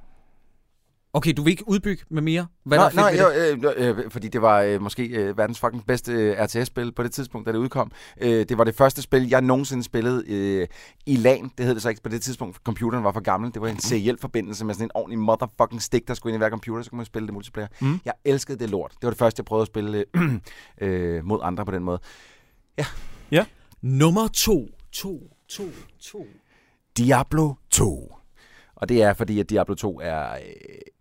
Okay, du vil ikke udbygge med mere? Hvad nej, der nej, jo, øh, øh, fordi det var øh, måske øh, verdens fucking bedste øh, RTS-spil på det tidspunkt, da det udkom. Øh, det var det første spil, jeg nogensinde spillede øh, i LAN. Det hed det så ikke på det tidspunkt, for computeren var for gammel. Det var en seriel-forbindelse med sådan en ordentlig motherfucking stick, der skulle ind i hver computer, så kunne man spille det multiplayer. Mm. Jeg elskede det lort. Det var det første, jeg prøvede at spille øh, øh, mod andre på den måde. Nummer 2, 2, 2, 2. Diablo 2. Og det er fordi, at Diablo 2 er øh,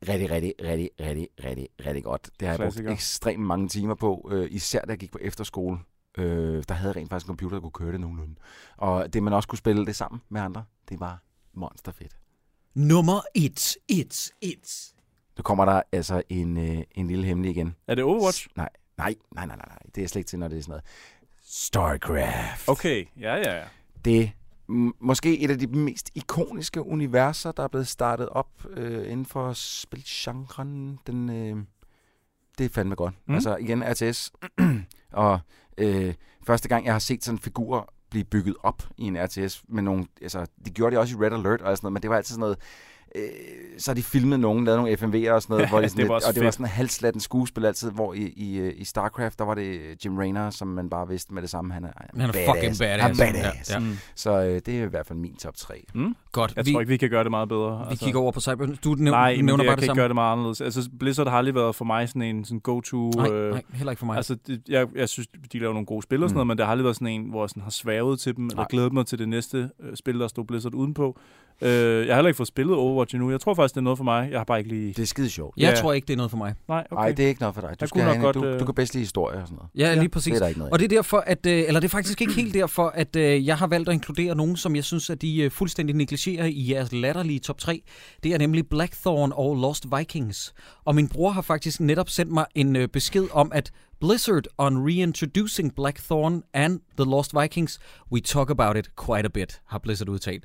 rigtig, rigtig, rigtig, rigtig, rigtig, rigtig godt. Det har jeg brugt Klassiker. ekstremt mange timer på, øh, især da jeg gik på efterskole. Øh, der havde jeg rent faktisk en computer, der kunne køre det nogenlunde. Og det, man også kunne spille det sammen med andre, det var monsterfedt. Nummer 1, 1, 1. Nu kommer der altså en, øh, en lille hemmelig igen. Er det Overwatch? S- Nej, nej, nej, nej, nej, nej. Det er slet ikke til, når det er sådan noget. StarCraft. Okay, ja, ja, ja. det måske et af de mest ikoniske universer, der er blevet startet op øh, inden for spilgenren. Den, øh, det er fandme godt. Mm. Altså igen RTS. og øh, første gang, jeg har set sådan figurer blive bygget op i en RTS med nogle, altså de gjorde det også i Red Alert og sådan noget, men det var altid sådan noget, øh, så har de filmet nogen, lavet nogle FMV'er og sådan noget, Ja, hvor de det sådan var lidt, og det var sådan en halvslatten skuespil altid, hvor i, i, øh, i StarCraft, der var det Jim Raynor, som man bare vidste med det samme, han er, Han er fucking badass. Han er badass. Ja, ja. Mm. Så øh, det er i hvert fald min top 3. Mm. Godt. Jeg vi, tror ikke, vi kan gøre det meget bedre. vi kigger over på Cyber. Du næv- Nej, nævner det, bare jeg det kan ikke gøre det meget anderledes. Altså, Blizzard har aldrig været for mig sådan en sådan go-to... Nej, øh, nej, heller ikke for mig. Altså, det, jeg, jeg synes, de laver nogle gode spil og sådan Mm. noget, men det har aldrig været sådan en, hvor jeg sådan har svævet til dem, eller glædet mig til det næste øh, spil, der stod Blizzard udenpå. Øh, jeg har heller ikke fået spillet Overwatch endnu. Jeg tror faktisk, det er noget for mig. Jeg har bare ikke lige... Det er skide sjovt. jeg ja. tror ikke, det er noget for mig. Nej, okay. Nej, det er ikke noget for dig. Du, Jeg skal kunne nok have, godt, du, øh, du kan bedst lide historie og sådan noget. Ja, Ja, lige præcis. Det er der ikke noget Og det er derfor, at, øh, eller det er faktisk ikke helt derfor, at øh, jeg har valgt at inkludere nogen, som jeg synes, at de fuldstændig negligerer i jeres latterlige top 3. Det er nemlig Blackthorn og Lost Vikings. Og min bror har faktisk netop sendt mig en besked om, at Blizzard on reintroducing Blackthorn and The Lost Vikings, we talk about it quite a bit, har Blizzard udtalt.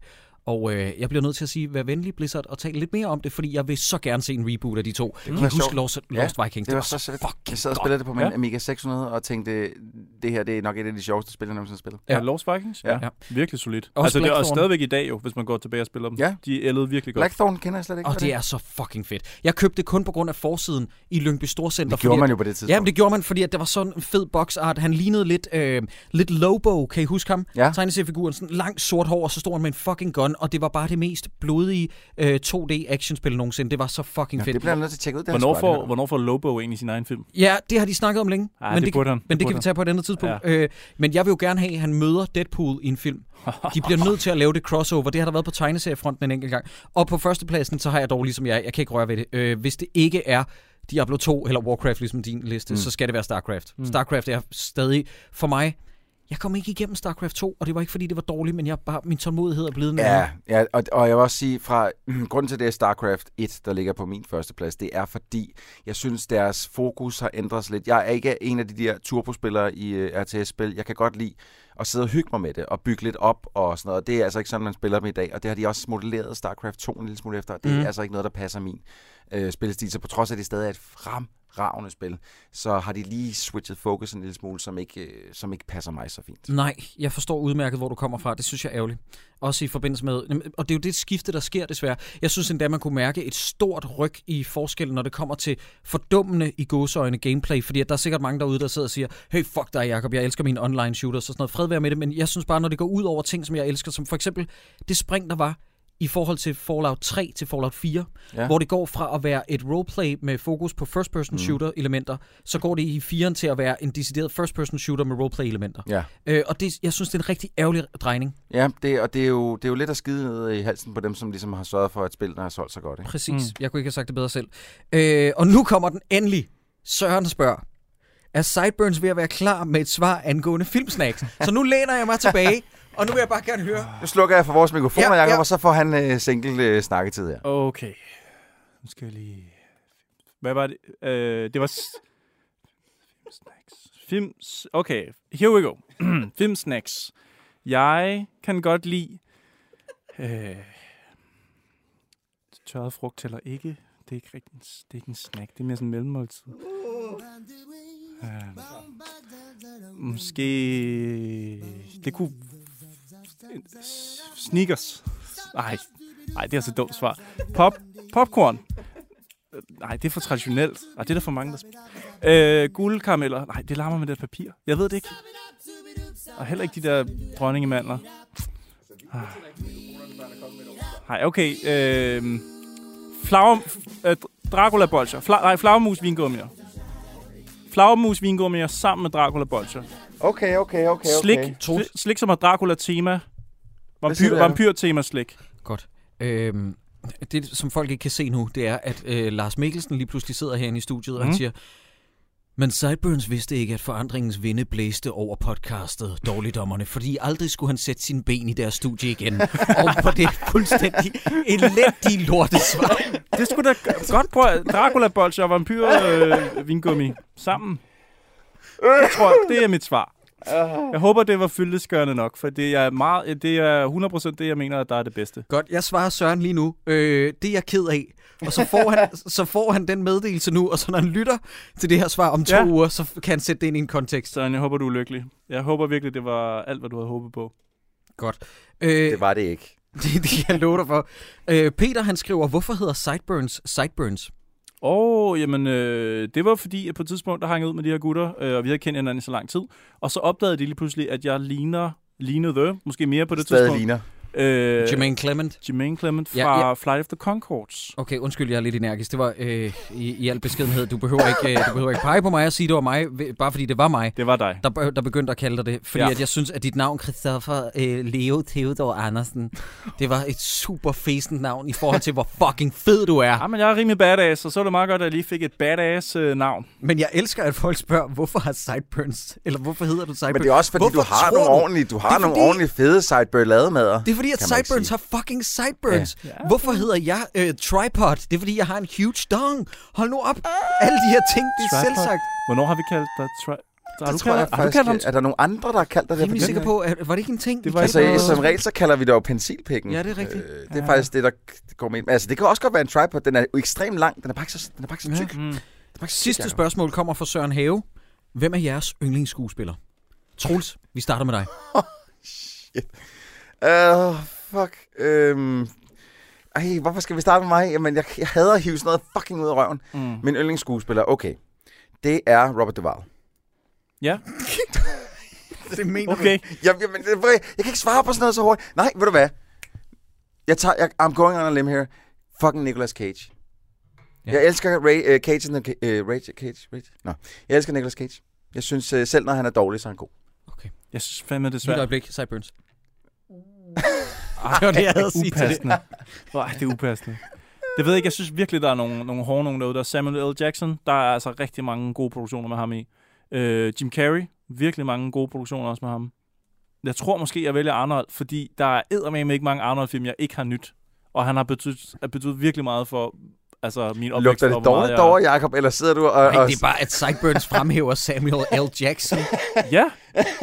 Og øh, jeg bliver nødt til at sige, vær venlig Blizzard og tale lidt mere om det, fordi jeg vil så gerne se en reboot af de to. Det kan huske sjovt. Lost, Ja, Lost Vikings. Det var så fedt. fucking Jeg sad og spillede det på min Ja. Amiga 600 og tænkte, det her det er nok et af de sjoveste spil, jeg nogensinde har spillet. Ja, Ja. Lost Vikings? Ja. Ja. Virkelig solidt. Også altså, det er stadigvæk i dag jo, hvis man går tilbage og spiller dem. Ja. De ældede virkelig godt. Blackthorn kender jeg slet ikke. Og det er så fucking fedt. Jeg købte det kun på grund af forsiden i Lyngby Storcenter. det gjorde fordi man jo på det tidspunkt. Ja, men det gjorde man, fordi at der var sådan en fed boxart. Han lignede lidt, øh, lidt Lobo, kan I huske ham? Ja. Tegneseriefiguren, sådan lang sort hår, og så stod han med en fucking gun. Og det var bare det mest blodige øh, 2D-actionspil nogensinde. Det var så fucking Ja, fedt. det bliver nødt til at tjekke ud. Det Hvornår får, hvornår får Lobo egentlig sin egen film? Ja, det har de snakket om længe. Ej, men det han. Men Det det, kan vi tage på et andet tidspunkt. Ja. Øh, men jeg vil jo gerne have, at han møder Deadpool i en film. De bliver nødt til at lave det crossover. Det har der været på tegneseriefronten en enkelt gang. Og på førstepladsen, så har jeg dog ligesom jeg, jeg kan ikke røre ved det. Øh, hvis det ikke er Diablo 2 eller Warcraft, ligesom din liste, mm. så skal det være StarCraft. Mm. StarCraft er stadig, for mig, jeg kom ikke igennem StarCraft 2, og det var ikke fordi, det var dårligt, men jeg bare, min tålmodighed er blevet nærmere. Ja, ja og, og jeg vil også sige, fra grunden til det er StarCraft 1, der ligger på min første plads, det er fordi, jeg synes, deres fokus har ændret sig lidt. Jeg er ikke en af de der turbospillere i uh, RTS-spil. Jeg kan godt lide at sidde og hygge mig med det, og bygge lidt op og sådan noget. Det er altså ikke sådan, man spiller dem i dag, og det har de også modelleret StarCraft 2 en lille smule efter. Det er Mhm. altså ikke noget, der passer min øh, spillestil. Så på trods af, at det stadig er et fremragende spil, så har de lige switchet fokus en lille smule, som ikke, øh, som ikke passer mig så fint. Nej, jeg forstår udmærket, hvor du kommer fra. Det synes jeg er ærgerligt. Også i forbindelse med... Og det er jo det skifte, der sker desværre. Jeg synes endda, man kunne mærke et stort ryg i forskellen, når det kommer til fordummende i godsøjne gameplay. Fordi at der er sikkert mange derude, der sidder og siger, hey, fuck dig, Jacob, jeg elsker mine online shooters og sådan noget. Fred være med det, men jeg synes bare, når det går ud over ting, som jeg elsker, som for eksempel det spring, der var i forhold til Fallout 3 til Fallout 4, Ja. hvor det går fra at være et roleplay med fokus på first-person shooter elementer, så går det i 4'eren til at være en decideret first-person shooter med roleplay elementer. Ja. Øh, og det, jeg synes, det er en rigtig ærgerlig drejning. Ja, det, og det er, jo, det er jo lidt at skide ned i halsen på dem, som ligesom har sørget for, at spillene har solgt så godt. Ikke? Præcis. Mm. Jeg kunne ikke have sagt det bedre selv. Øh, og nu kommer den endelig. Søren spørger. Er Sideburns ved at være klar med et svar angående filmsnacks? Så nu læner jeg mig tilbage, og nu vil jeg bare gerne høre. Nu slukker jeg for vores mikrofoner, Ja, ja, Jacob, ja. og så får han øh, single øh, snakketid her. Okay. Nu skal jeg lige... Hvad var det? Øh, det var... s- Filmsnacks. Films... Okay, here we go. Filmsnacks. Jeg kan godt lide... Øh, tørret frugt tæller ikke. Det er ikke rigtig en, det er ikke en snack. Det er mere sådan en mellemmåltid. Øh, måske... Det kunne... Sneakers. Nej, Nej, det er et dumt svar. Pop, popcorn. Nej, det er for traditionelt. Nej, det er der for mange, der spiller. Øh, guldkarameller. Nej, det larmer med det papir. Jeg ved det ikke. Og heller ikke de der dronningemandler. Ah. Nej, okay. Øh, flager, øh, Dracula bolcher. Fla, nej, flagermus vingummier. Flagermus vingummier sammen med Dracula bolcher. Okay, okay, okay, Slik, okay. slik, slik som har Dracula tema. Hvad siger Vampyr, du, Jacob? vampyr tema slik. Godt. Øhm, det, som folk ikke kan se nu, det er, at øh, Lars Mikkelsen lige pludselig sidder herinde i studiet, og han Mhm. siger, men Sideburns vidste ikke, at forandringens vinde blæste over podcastet Dårligdommerne, fordi aldrig skulle han sætte sine ben i deres studie igen. og på det fuldstændig elendige lortesvar. Det skulle da g- godt prøve. Dracula bolcher og vampyr øh, vingummi sammen. Det tror jeg, det er mit svar. Jeg håber, det var fyldesgørende nok, for det er, meget, det er 100% det, jeg mener, der er det bedste. Godt, jeg svarer Søren lige nu. Øh, det er jeg ked af. Og så får, han, så får han den meddelelse nu, og så når han lytter til det her svar om to Ja. uger, så kan han sætte det ind i en kontekst. Så jeg håber, du er lykkelig. Jeg håber virkelig, det var alt, hvad du havde håbet på. Godt. Øh, Det var det ikke. Det, det kan jeg love dig for. Øh, Peter han skriver, hvorfor hedder Sideburns Sideburns? Åh, oh, jamen, øh, det var fordi, at på et tidspunkt, der hang jeg ud med de her gutter, øh, og vi havde kendt hinanden i så lang tid. Og så opdagede de lige pludselig, at jeg ligner, lignede, måske mere på det Stadig tidspunkt. ligner. Øh, Jermaine Clement. Jermaine Clement fra Ja, ja. Flight of the Concords. Okay, undskyld, jeg er lidt energisk. Det var øh, i, i al beskedenhed. Du behøver, ikke, øh, du behøver ikke pege på mig og sige, det var mig, bare fordi det var mig, Det var dig. der, der begyndte at kalde dig det. Fordi Ja. at jeg synes, at dit navn, Christoffer øh, Leo Theodor Andersen, det var et super fæsent navn i forhold til, hvor fucking fed du er. Ja, men jeg er rimelig badass, og så er det meget godt, at jeg lige fik et badass øh, navn. Men jeg elsker, at folk spørger, hvorfor har Sideburns, eller hvorfor hedder du Sideburns? Men det er også fordi, Hvorfor du har nogle du- ordentlige, du har nogle fordi- ordentlige fede sideburn lademader. Det er fordi, at man ikke Sideburns har fucking Sideburns. Ja. Ja. Hvorfor hedder jeg øh, Tripod? Det er fordi, jeg har en huge dong. Hold nu op. Alle de her ting, det er Tripod. selvsagt. Hvornår har vi kaldt dig? Tri- har, du Det tror jeg kaldt, har du faktisk. kaldt? Er der nogle andre, der har kaldt dig det? Jeg er sikker på, at var det ikke en ting? Det var Altså, noget- som regel, så kalder vi det jo pensilpikken. Ja, det er rigtigt. Øh, det er faktisk det, der går med. Altså, det kan også godt være en tripod. Den er jo ekstremt lang. Den er bare ikke så, den er bare ikke så Ja. tyk. Mm. Er så tyk, Sidste spørgsmål kommer fra Søren Have. Hvem er jeres yndlingsskuespiller? Troels, vi starter med dig. Uh, fuck. Øhm. Ej, hvorfor skal vi starte med mig? Jamen, jeg, jeg hader at hive sådan noget fucking ud af røven. Mm. Min yndlingsskuespiller, okay. Det er Robert Duvall. Ja, Det mener okay. Jeg, jamen, jeg, jeg kan ikke svare på sådan noget så hurtigt. Nej, ved du hvad? Jeg tager, jeg, I'm going on a limb here. Fucking Nicolas Cage. Ja. Jeg elsker Ray, uh, Cage, and the, uh, Ray, Cage, Ray, Nå. Jeg elsker Nicolas Cage. Jeg synes, uh, selv når han er dårlig, så er han god. Jeg synes fandme, det er svært. øjeblik, Sideburns. Ej, Det var det, jeg havde at sige til det. upassende. Nej, det er upassende. Det ved jeg ikke. Jeg synes virkelig, der er nogle, nogle hårde nogen derude. Der er Samuel L. Jackson. Der er altså rigtig mange gode produktioner med ham i. Øh, Jim Carrey. Virkelig mange gode produktioner også med ham. Jeg tror måske, jeg vælger Arnold, fordi der er eddermame ikke mange Arnold-film, jeg ikke har nyt. Og han har betydet, har betydet virkelig meget for altså, min opvækst. Lugter det dårligt jeg- derovre, Jacob? Eller sidder du og... Nej, det er bare, at Sideburns fremhæver Samuel L. Jackson. Ja,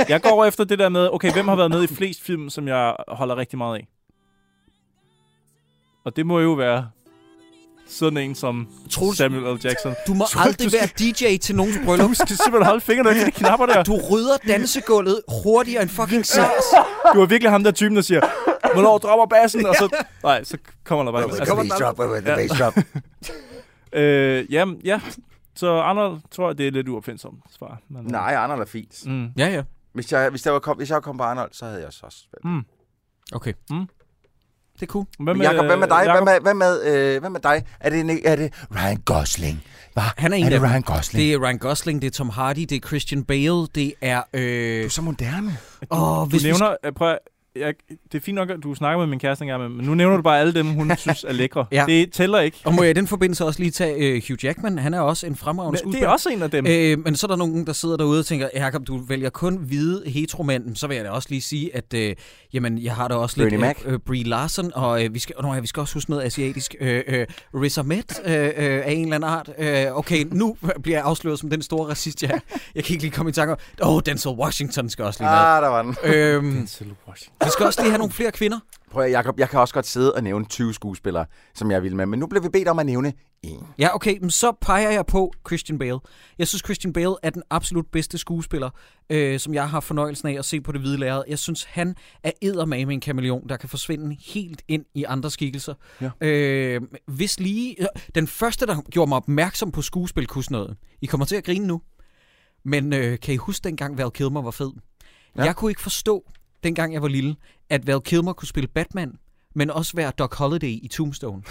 jeg går over efter det der med, okay, hvem har været med i flest film, som jeg holder rigtig meget af? Og det må jo være sådan en som Troels, Samuel L. Jackson. du må Du- aldrig du være DJ til nogens bryllup. Du skal simpelthen holde fingrene af de knapper der. Du rydder dansegulvet hurtigere end fucking SARS. Du er virkelig ham der typen, der siger, hvornår dropper bassen? Og så, nej, så kommer der bare... the Altså, bass drop, the bass drop. øh, jamen, ja. Så Arnold tror jeg, det er lidt uopfindsomt svar. Men, Nej, Arnold er fint. Mm. Ja, ja. Hvis jeg, hvis, der var kom, hvis jeg kom på Arnold, så havde jeg også også spillet. Mm. Okay. Mm. Det er cool. Hvad Men Jacob, hvad med dig? Hvad Jacob? med, hvad med, øh, hvad med dig? Er det, er det Ryan Gosling? Hva? Han er en er det af dem. Ryan Gosling? Det er Ryan Gosling, det er Tom Hardy, det er Christian Bale, det er... Du Øh, er så moderne. åh, Du hvis vi nævner, øh, prøv, at- jeg, det er fint nok, at du snakker med min kæreste engang, men- men nu nævner du bare alle dem, hun synes er lækre. Ja. Det tæller ikke. Og må jeg i den forbindelse også lige tage øh, Hugh Jackman? Han er også en fremragende Men det skuespiller. er også en af dem. Øh, men så er der nogen, der sidder derude og tænker, Jacob, du vælger kun hvide heteromænd. Så vil jeg da også lige sige, at øh, jamen, jeg har da også lidt Bernie Mac. øh, øh, Brie Larson, og øh, vi, skal, nå, ja, vi skal også huske noget asiatisk. Øh, øh, Riz Ahmed øh, øh, af en eller anden art. Øh, okay, nu bliver jeg afsløret som den store racist, jeg. Jeg kan ikke lige komme i tanke om, åh, oh, Denzel Washington skal også lige med. Ah, der var den. Øhm, Denzel Washington. Vi skal også lige have nogle flere kvinder. Prøv at, Jacob, jeg kan også godt sidde og nævne 20 skuespillere, som jeg vil med, men nu bliver vi bedt om at nævne en. Ja, okay, men så peger jeg på Christian Bale. Jeg synes, Christian Bale er den absolut bedste skuespiller, øh, som jeg har fornøjelsen af at se på det hvide lærred. Jeg synes, han er eddermame en kameleon, der kan forsvinde helt ind i andre skikkelser. Ja. Øh, hvis lige... øh, Den første, der gjorde mig opmærksom på skuespil, kunne sådan noget. I kommer til at grine nu. Men øh, kan I huske dengang Val Kilmer var fed? Ja. Jeg kunne ikke forstå, dengang jeg var lille, at Val Kilmer kunne spille Batman, men også være Doc Holliday i Tombstone.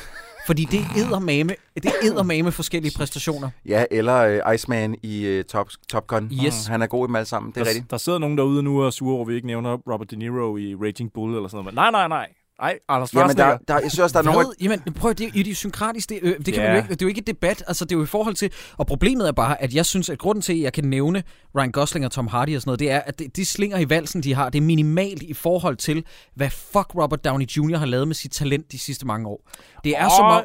Fordi det er eddermame, det er eddermame forskellige præstationer. Ja, eller øh, Iceman i uh, Top, Top Gun. Yes. Han er god i dem alle sammen, det er Der, rigtigt. der sidder nogen derude nu og er sure over, vi ikke nævner Robert De Niro i Raging Bull eller sådan noget. Men nej, nej, nej. Nej, Anders Jamen, der, der, jeg synes også, der er nogle... Jamen, prøv at- det er idiosynkratisk. Det, øh, det, kan Ja. man jo ikke, det er jo ikke et debat. Altså, det er jo i forhold til... Og problemet er bare, at jeg synes, at grunden til, at jeg kan nævne Ryan Gosling og Tom Hardy og sådan noget, det er, at de, de slinger i valsen, de har, det er minimalt i forhold til, hvad fuck Robert Downey Jr. har lavet med sit talent de sidste mange år. Det er og, som om...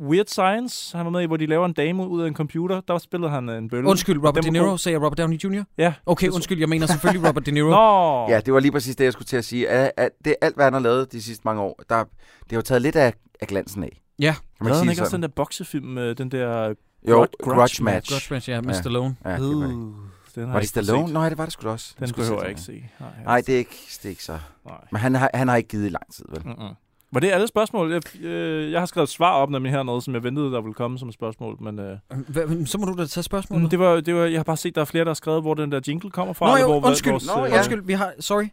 uh, Weird Science, han var med i, hvor de laver en dame ud af en computer. Der spillede han en bølle. Undskyld, Robert De Niro, sagde jeg Robert Downey Jr.? Ja. Okay, Det- undskyld, jeg mener selvfølgelig Robert De Niro. Nå! Ja, det var lige præcis det, jeg skulle til at sige. At, at det, alt, hvad han har lavet de sidste mange år, der, det har jo taget lidt af, af glansen af. Ja. Kan man han sige ikke også sådan? den der boksefilm, øh, den der... Jo, Grudge Grudge, Match. Grudge Match, ja, med Ja. Stallone. Ja, det var, det. Uh, den har var det ikke Stallone? set. Nej, det var det sgu da også. Den skulle behøver se jeg ikke se. Nej, jeg Nej, det er ikke, det er ikke så... Nej. Men han har, han har ikke givet i lang tid, vel? Mm-mm. Var det alle spørgsmål? Jeg, øh, jeg har skrevet et svar op nemlig hernede, som jeg ventede, der ville komme som spørgsmål. Men øh, Hvad- Så må du da tage spørgsmålet. det var, det var, jeg har bare set, der er flere, der har skrevet, hvor den der jingle kommer fra. Nå jo, hvor, undskyld, vores, Nå, øh, ja. undskyld, vi har, sorry.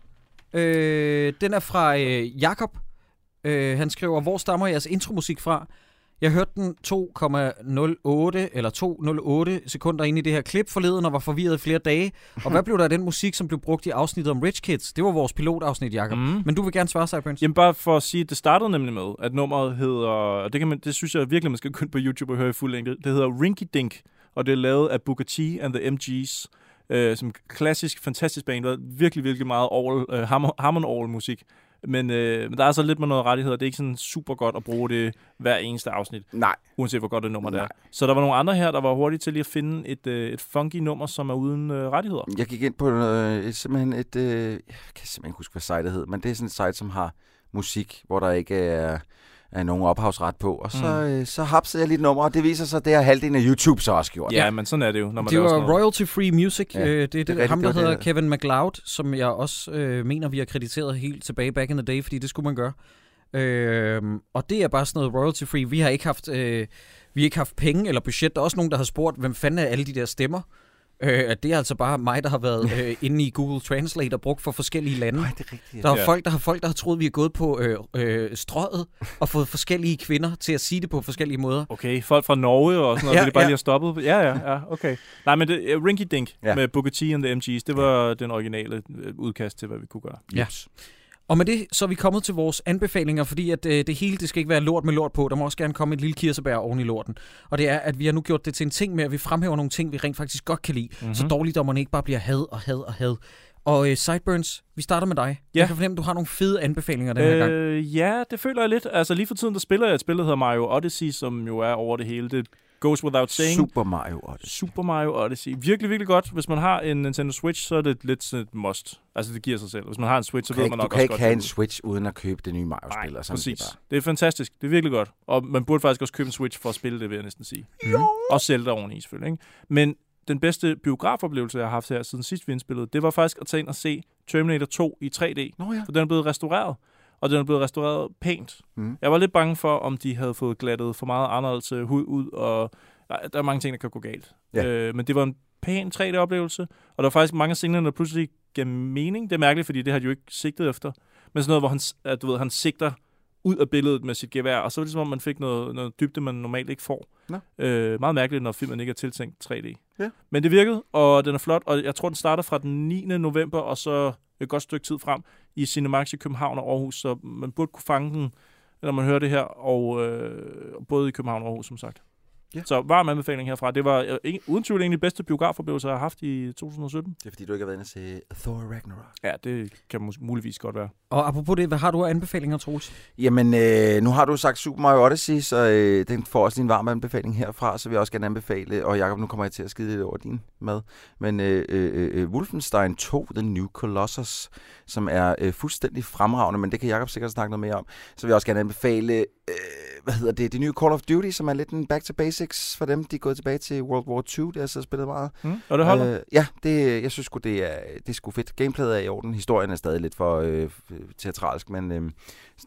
Øh, den er fra øh, Jakob. Øh, han skriver, hvor stammer jeres intromusik fra? Jeg hørte den 2,08 eller 2,08 sekunder inde i det her klip forleden og var forvirret i flere dage. Og hvad blev der af den musik, som blev brugt i afsnittet om Rich Kids? Det var vores pilotafsnit, Jakob. Mm. Men du vil gerne svare, Cyburns? Jamen bare for at sige, at det startede nemlig med, at nummeret hedder, og det, kan man, det synes jeg virkelig, man skal ind på YouTube og høre i fuld længde. Det hedder Rinky Dink, og det er lavet af Booker T and the MG's, øh, som klassisk, fantastisk band, der er virkelig, virkelig meget orgel, øh, Hammond, Hammond orgel musik. Men, øh, men der er så lidt med noget rettigheder. Det er ikke sådan super godt at bruge det hver eneste afsnit, Nej. uanset hvor godt det nummer det er. Nej. Så der var nogle andre her, der var hurtige til lige at finde et, øh, et funky nummer, som er uden øh, rettigheder. Jeg gik ind på øh, et, simpelthen et... Øh, jeg kan simpelthen ikke huske, hvad site det hed, men det er sådan et site, som har musik, hvor der ikke er, er nogen ophavsret på. Og så, Mm. øh, så hapsede jeg lige et nummer, og det viser sig, at det har halvdelen af YouTube så også gjort. Ja, ja, men sådan er det jo, når man Det var noget. royalty-free music. Ja, øh, det, det, det er det, ham, der hedder det, Kevin MacLeod, som jeg også øh, mener, vi har krediteret helt tilbage back in the day, fordi det skulle man gøre. Øh, og det er bare sådan noget royalty-free. Vi har ikke haft, øh, vi har ikke haft penge eller budget. Der er også nogen, der har spurgt, hvem fanden er alle de der stemmer? Øh, at det er altså bare mig, der har været øh, inde i Google Translate og brugt for forskellige lande. Nej, det er rigtigt. Der er Ja. folk, der har folk, der har troet, vi er gået på øh, øh, strøget og fået forskellige kvinder til at sige det på forskellige måder. Okay, folk fra Norge og sådan noget, Ja, ja, det bare ja. lige har stoppet. Ja, ja, ja, okay. Nej, men det, uh, Rinky Dink Ja. ja. med Booker T and the MG's, det var den originale øh, udkast til, hvad vi kunne gøre. Ja. Og med det, så er vi kommet til vores anbefalinger, fordi at øh, det hele, det skal ikke være lort med lort på. Der må også gerne komme et lille kirsebær oven i lorten. Og det er, at vi har nu gjort det til en ting med, at vi fremhæver nogle ting, vi rent faktisk godt kan lide. Mm-hmm. Så dårligdommerne ikke bare bliver had og had og had. Og øh, Sideburns, vi starter med dig. Ja. Jeg kan fornemme, at du har nogle fede anbefalinger den her gang. Øh, ja, det føler jeg lidt. Altså lige for tiden, der spiller jeg et spil, der hedder Mario Odyssey, som jo er over det hele. Det goes without saying. Super Mario Odyssey. Super Mario Odyssey. Virkelig, virkelig godt. Hvis man har en Nintendo Switch, så er det lidt sådan et must. Altså, det giver sig selv. Hvis man har en Switch, så ved man nok du kan også ikke godt, have en. Switch uden at købe det nye Mario-spil. Nej, præcis. Det bare- Det er fantastisk. Det er virkelig godt. Og man burde faktisk også købe en Switch for at spille det, vil jeg næsten sige. Mm. Og Zelda oveni, selvfølgelig. Ikke? Men den bedste biografoplevelse, jeg har haft her siden sidst vi indspillede, det var faktisk at tage ind og se Terminator 2 i 3D. Nå ja. For den er blevet restaureret. Og den er blevet restaureret pænt. Mm. Jeg var lidt bange for, om de havde fået glattet for meget anderledes øh, hud ud, og der, der er mange ting, der kan gå galt. Ja. Øh, men det var en pæn 3D-oplevelse, og der var faktisk mange af scenerne, der pludselig gav mening. Det er mærkeligt, fordi det har de jo ikke sigtet efter. Men sådan noget, hvor han, at, du ved, han sigter ud af billedet med sit gevær, og så var det som om, man fik noget, noget dybde, man normalt ikke får. Nå. Øh, meget mærkeligt, når filmen ikke er tiltænkt 3D. Ja. Men det virkede, og den er flot, og jeg tror, den starter fra den 9. november, og så et godt stykke tid frem i Cinemax i København og Aarhus, så man burde kunne fange den, når man hører det her, og øh, både i København og Aarhus, som sagt. Ja. Så varm anbefaling herfra. Det var øh, ikke, uden tvivl de bedste biografoplevelser, jeg har haft i 2017. Det er fordi, du ikke har været inde og se Thor Ragnarok. Ja, det kan mås- muligvis godt være. Og apropos det, hvad har du af anbefalinger, Troels? Jamen, øh, nu har du sagt Super Mario Odyssey, så øh, den får også lige en varm anbefaling herfra, så vil jeg også gerne anbefale, og Jacob, nu kommer jeg til at skide lidt over din mad, men øh, øh, øh, Wolfenstein 2, The New Colossus, som er øh, fuldstændig fremragende, men det kan Jacob sikkert snakke noget mere om. Så vil jeg også gerne anbefale, øh, hvad hedder det, det nye Call of Duty, som er lidt en back to basics for dem. De er gået tilbage til World War 2, det har så spillet meget. Mm. Og det holder. Øh, ja, det, jeg synes det er, det er sgu fedt. Gameplayet er i orden. Historien er stadig lidt for øh, teatralsk, men øh,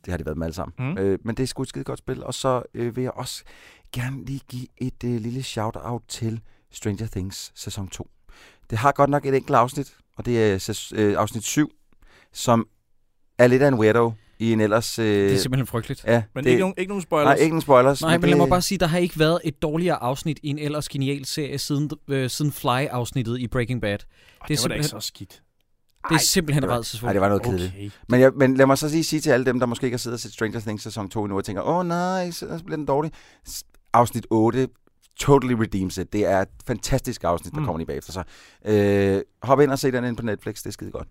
det har det været med alle sammen. Mm. Øh, men det er sgu et skide godt spil. Og så øh, vil jeg også gerne lige give et øh, lille shout-out til Stranger Things sæson 2. Det har godt nok et enkelt afsnit, og det er øh, afsnit 7, som er lidt af en weirdo i en ellers... Øh, Det er simpelthen frygteligt. ja, Men det, ikke, nogen, ikke nogen spoilers. Nej, ikke nogen spoilers. Nej, men lad det, mig bare sige, der har ikke været et dårligere afsnit i en ellers genial serie siden, øh, siden Fly-afsnittet i Breaking Bad. Åh, det er det var da ikke simpelthen- så skidt. Det er simpelthen rædselsfuldt. Nej, det var noget kedeligt. Okay. Men, jeg, men lad mig så lige sige til alle dem, der måske ikke har siddet og set Stranger Things sæson 2 endnu, og tænker, åh oh, nej, så bliver den dårlig. Afsnit 8 totally redeems it. Det er et fantastisk afsnit, der mm. kommer lige bagefter. Så øh, hop ind og se den ind på Netflix, det er skide godt.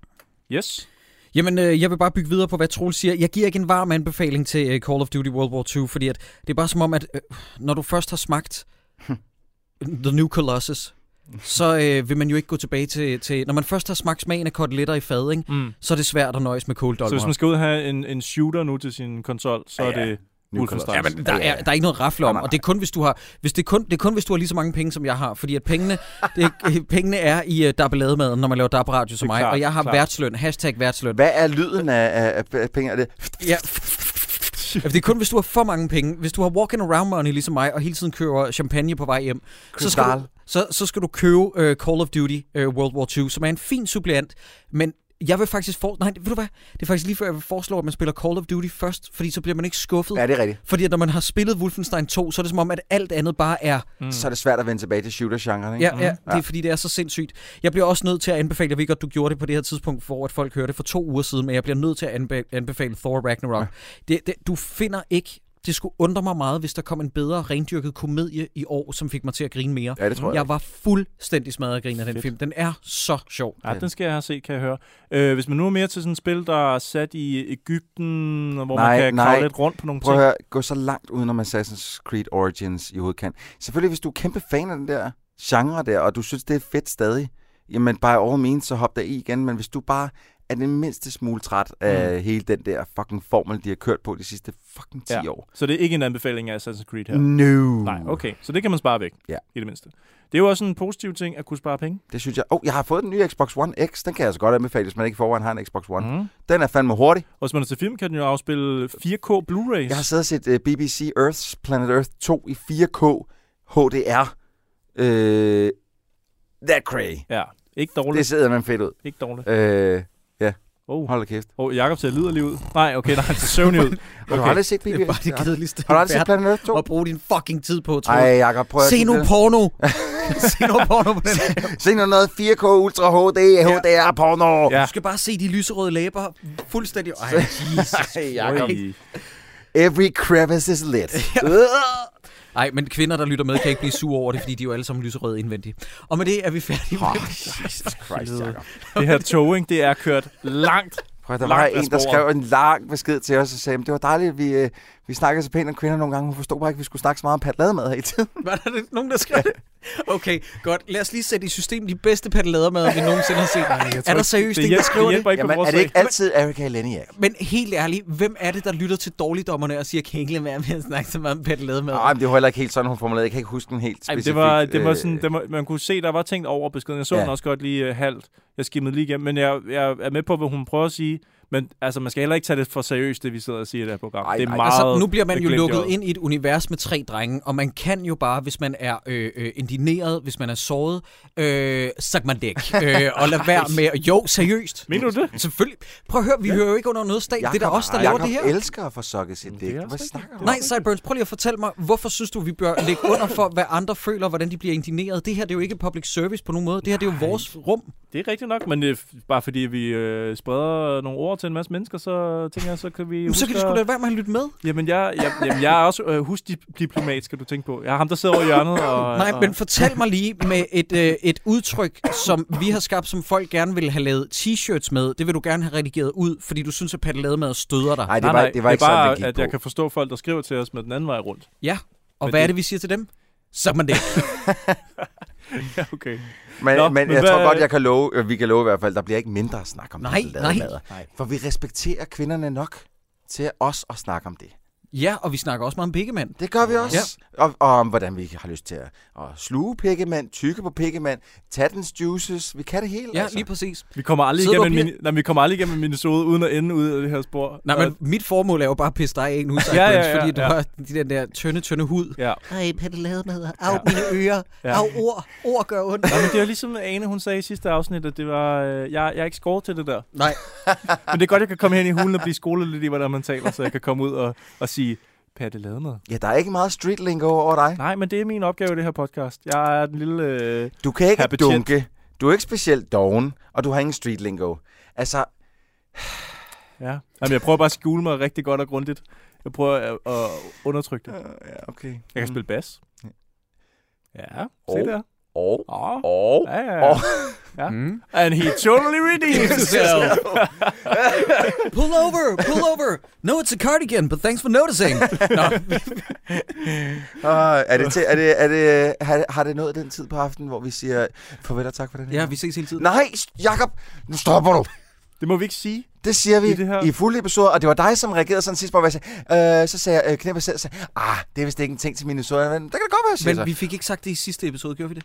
Yes. Jamen, øh, jeg vil bare bygge videre på, hvad Troels siger. Jeg giver ikke en varm anbefaling til øh, Call of Duty World War 2, fordi at det er bare som om, at øh, når du først har smagt The New Colossus, så øh, vil man jo ikke gå tilbage til, til... Når man først har smagt smagen af koteletter i fad, ikke, Mm. så er det svært at nøjes med cold Så hvis man skal ud og have en, en shooter nu til sin konsol, så er Ja, ja. det... Wolfenstein. Ja, men der er, der er ikke noget rafle om, Nej, nej, og det er kun hvis du har hvis det er kun det er kun hvis du har lige så mange penge som jeg har, fordi at pengene det, er- pengene er i uh, dabbelademaden, når man laver dab radio som mig, klart, og jeg har klart. værtsløn, hashtag værtsløn. Hvad er lyden af, af, af- penge? Er det? Ja. Det er kun, hvis du har for mange penge. Hvis du har walking around money ligesom mig, og hele tiden kører champagne på vej hjem, så skal, du, så, så skal du købe uh, Call of Duty uh, World War 2, som er en fin suppleant, men jeg vil faktisk for... Nej, ved du hvad? Det er faktisk lige før, jeg vil foreslå, at man spiller Call of Duty først, fordi så bliver man ikke skuffet. Ja, det er rigtigt. Fordi at når man har spillet Wolfenstein 2, så er det som om, at alt andet bare er Mm. Så er det svært at vende tilbage til shooter-genren, ikke? Ja, ja, det er fordi, det er så sindssygt. Jeg bliver også nødt til at anbefale, jeg ved godt, du gjorde det på det her tidspunkt, hvor at folk hørte det for to uger siden, men jeg bliver nødt til at anbe- anbefale Thor Ragnarok. Ja. Det, det, du finder ikke, det skulle undre mig meget, hvis der kom en bedre rendyrket komedie i år, som fik mig til at grine mere. Ja, det tror jeg. Jeg var fuldstændig smadret af grin af den Fedt. film. Den er så sjov. Ja, den skal jeg have set, kan jeg høre. Øh, hvis man nu er mere til sådan et spil, der er sat i Ægypten, hvor Nej, man kan nej. kravle lidt rundt på nogle Prøv at ting. høre, gå så langt udenom Assassin's Creed Origins i hovedet kan. Selvfølgelig, hvis du er kæmpe fan af den der genre der, og du synes, det er fedt stadig, jamen by all means, så hop der i igen. Men hvis du bare er den mindste smule træt af mm. hele den der fucking formel, de har kørt på de sidste fucking 10 Ja. år. Så det er ikke en anbefaling af Assassin's Creed her. No. Nej, okay. Så det kan man spare væk, Ja. i det mindste. Det er jo også en positiv ting at kunne spare penge. Det synes jeg. Oh, jeg har fået den nye Xbox One X. Den kan jeg altså godt anbefale, hvis man ikke forvejen har en Xbox One. Mm. Den er fandme hurtig. Og hvis man er til film, kan den jo afspille 4K Blu-rays. Jeg har siddet og set uh, BBC Earth's Planet Earth 2 i 4K HDR. Øh, that cray. Ja, ikke dårligt. Det sidder man fedt ud. Ikke dårligt. Øh, Oh. hold da kæft. Oh, Jakob ser liderlig ud. Nej, okay, nej, han ser søvnig ud. Har du aldrig set Det BB? er bare det kedeligste. Har du aldrig set Planet Earth 2? at bruge din fucking tid på, tror Ej. Jacob, prøv at Se nu det. porno. Se nu porno på den her. Se nu noget 4K Ultra HD, HDR porno. Ja. Du skal bare se de lyserøde læber fuldstændig. Ej, Jesus. Hey, Jacob. Every crevice is lit. Ej, men kvinder, der lytter med, kan ikke blive sure over det, fordi de er jo alle sammen lyserøde indvendigt. Og med det er vi færdige. Oh, Jesus Christ, Jacob. Det her towing, det er kørt langt. Prøv, der var en, der skrev en lang besked til os og sagde, "Men det var dejligt, at vi, øh, vi snakkede så pænt om kvinder nogle gange. Hun forstod bare ikke, at vi skulle snakke så meget om patlademad her i tiden. Var der det nogen, der skrev det? Okay, godt. Lad os lige sætte i system de bedste paddeladermad, vi nogensinde har set. er der seriøst det en, der skriver det det? Jamen, er det ikke altid Erika Leniak? Men helt ærligt, hvem er det, der lytter til dårligdommerne og siger, kan ikke lade være med at snakke så meget om paddeladermad? Nej, men det var heller ikke helt sådan, hun formulerede. Jeg kan ikke huske den helt Ej, specifikt. det var, det var sådan, øh, det var, man kunne se, der var tænkt over beskeden. Jeg så Ja. ja. den også godt lige uh, halvt. Jeg skimmede lige igennem, men jeg, jeg er med på, hvad hun prøver at sige. Men altså, man skal heller ikke tage det for seriøst, det vi sidder og siger i det her program. Ej, det er ej. meget Altså, nu bliver man jo lukket ind i et univers med tre drenge, og man kan jo bare, hvis man er øh, øh, indineret, hvis man er såret, øh, suck man dæk. øh, og lad være med... Jo, seriøst. Mener du det? Selvfølgelig. Prøv at høre, vi hører jo ikke under noget stat. Det er da os, der laver Jacob det her. elsker at få sokket sit dæk. Hvad snakker du? Nej, Sideburns, prøv lige at fortælle mig, hvorfor synes du, vi bør lægge under for, hvad andre føler, hvordan de bliver indigneret? Det her det er jo ikke public service på nogen måde. Det her det er jo vores rum. Det er rigtigt nok, men det er bare fordi vi øh, spreder nogle ord til en masse mennesker, så tænker jeg, så kan vi Men så kan huske sgu da være med at lytte med. Jamen, jeg, jeg, jamen, jeg er også øh, husdiplomat, skal du tænke på. Jeg er ham, der sidder over i hjørnet. Og, Nej, og, men fortæl mig lige med et, øh, et udtryk, som vi har skabt, som folk gerne vil have lavet t-shirts med. Det vil du gerne have redigeret ud, fordi du synes, at pattelademad støder dig. Nej, det var, nej, det var ikke bare, sådan, det gik at på. jeg kan forstå folk, der skriver til os med den anden vej rundt. Ja, og Men hvad er det- det, vi siger til dem? Så man det. Ja, okay. Men, Nå, men, men jeg hvad- tror godt, jeg kan love, øh, vi kan love i hvert fald, der bliver ikke mindre snak om Nej, patlademader. nej. For vi respekterer kvinderne nok til os at snakke om det. Ja, og vi snakker også meget om pikkemand. Det gør vi også. Ja. Og, og om hvordan vi har lyst til at, at sluge pikkemand, tykke på pikkemand, tage dens juices. Vi kan det hele, Ja, altså. lige præcis. Vi kommer aldrig Sidder igennem en, mini, nej, vi kommer aldrig igennem en minisode, uden at ende ud af det her spor. Nej, Og- men mit formål er jo bare at pisse dig af nu, Sideburns, Ja, ja, ja, fordi du ja. har de den der tynde, tynde hud. Ja. Ej, pattelademad. Au, Ja. mine ører. Ja. Au, ord. Ord gør ondt. Nej, men det er ligesom Ane, hun sagde i sidste afsnit, at det var, øh, jeg, jeg er ikke skåret til det der. Nej. Men det er godt, jeg kan komme hen i hulen og blive skolet lidt i, hvordan man taler, så jeg kan komme ud og, og sige, Patte Lademad. Ja, der er ikke meget street lingo over dig. Nej, men det er min opgave i det her podcast. Jeg er den lille... Øh, Du kan ikke Herr betjent. dunke. Du er ikke specielt doven, og du har ingen street lingo. Altså, ja. Jamen, jeg prøver bare at skjule mig rigtig godt og grundigt. Jeg prøver at, at undertrykke det. ja, okay. Jeg kan spille bas. Ja, se der. Og, Åh, og, ja, ja, ja. og. ja. Mm. And he totally redeemed himself. Pull over, pull over. No, it's a cardigan, but thanks for noticing. Nå, Uh, er det, til, er det, er det, har, har det nået den tid på aftenen, hvor vi siger farvel og tak for den her? ja, vi ses hele tiden. Nej, Jakob, nu stopper du. Det må vi ikke sige. Det siger vi I det her- i fuld episode, og det var dig, som reagerede sådan sidst på, hvad jeg sagde. Øh, så sagde jeg, øh, knæpper selv, sagde, ah, det er vist ikke en ting til mine episoder, men det kan det godt være, jeg siger Men så. vi fik ikke sagt det i sidste episode, gjorde vi det?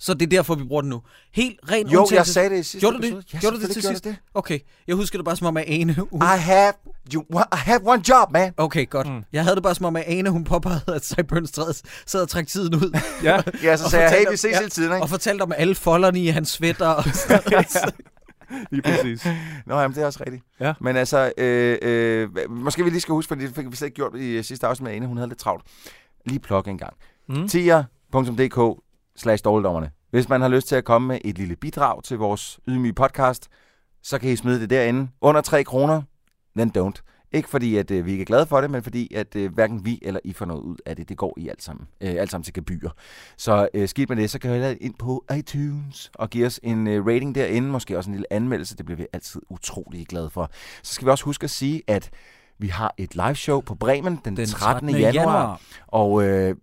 Så det er derfor, vi bruger det nu. Helt ren Jo, jeg undtagelse- sagde det i sidste Gjorde du det? Ja, Gjorde du det til selvfølgelig sidst? Okay, jeg husker det bare som om, at Ane... Hun... I have, you, I have one job, man. Okay, godt. Mm. Jeg havde det bare som om, at Ane, hun påpegede, at Cyburns træd sad og trak tiden ud. Ja, Ja, så Og sagde jeg, hey, vi ses ja, hele tiden, ikke? og fortalte om alle folderne i hans sweater. Og sådan noget. lige præcis. Nå, jamen, det er også rigtigt. Ja. Men altså, øh, øh, måske vi lige skal huske, fordi det fik vi slet ikke gjort i sidste afsnit med Ane, hun havde lidt travlt. Lige plug en gang. Mm. tier.dk slash dårligdommerne. Hvis man har lyst til at komme med et lille bidrag til vores ydmyge podcast, så kan I smide det derinde. Under 3 kroner, then don't. Ikke fordi, at øh, vi ikke er glade for det, men fordi, at øh, hverken vi eller I får noget ud af det. Det går i alt sammen. Øh, alt sammen til gebyr. Så øh, skidt med det, så kan I ind på iTunes og give os en øh, rating derinde. Måske også en lille anmeldelse. Det bliver vi altid utrolig glade for. Så skal vi også huske at sige, at vi har et live show på Bremen den, Den 13. januar. Og øh,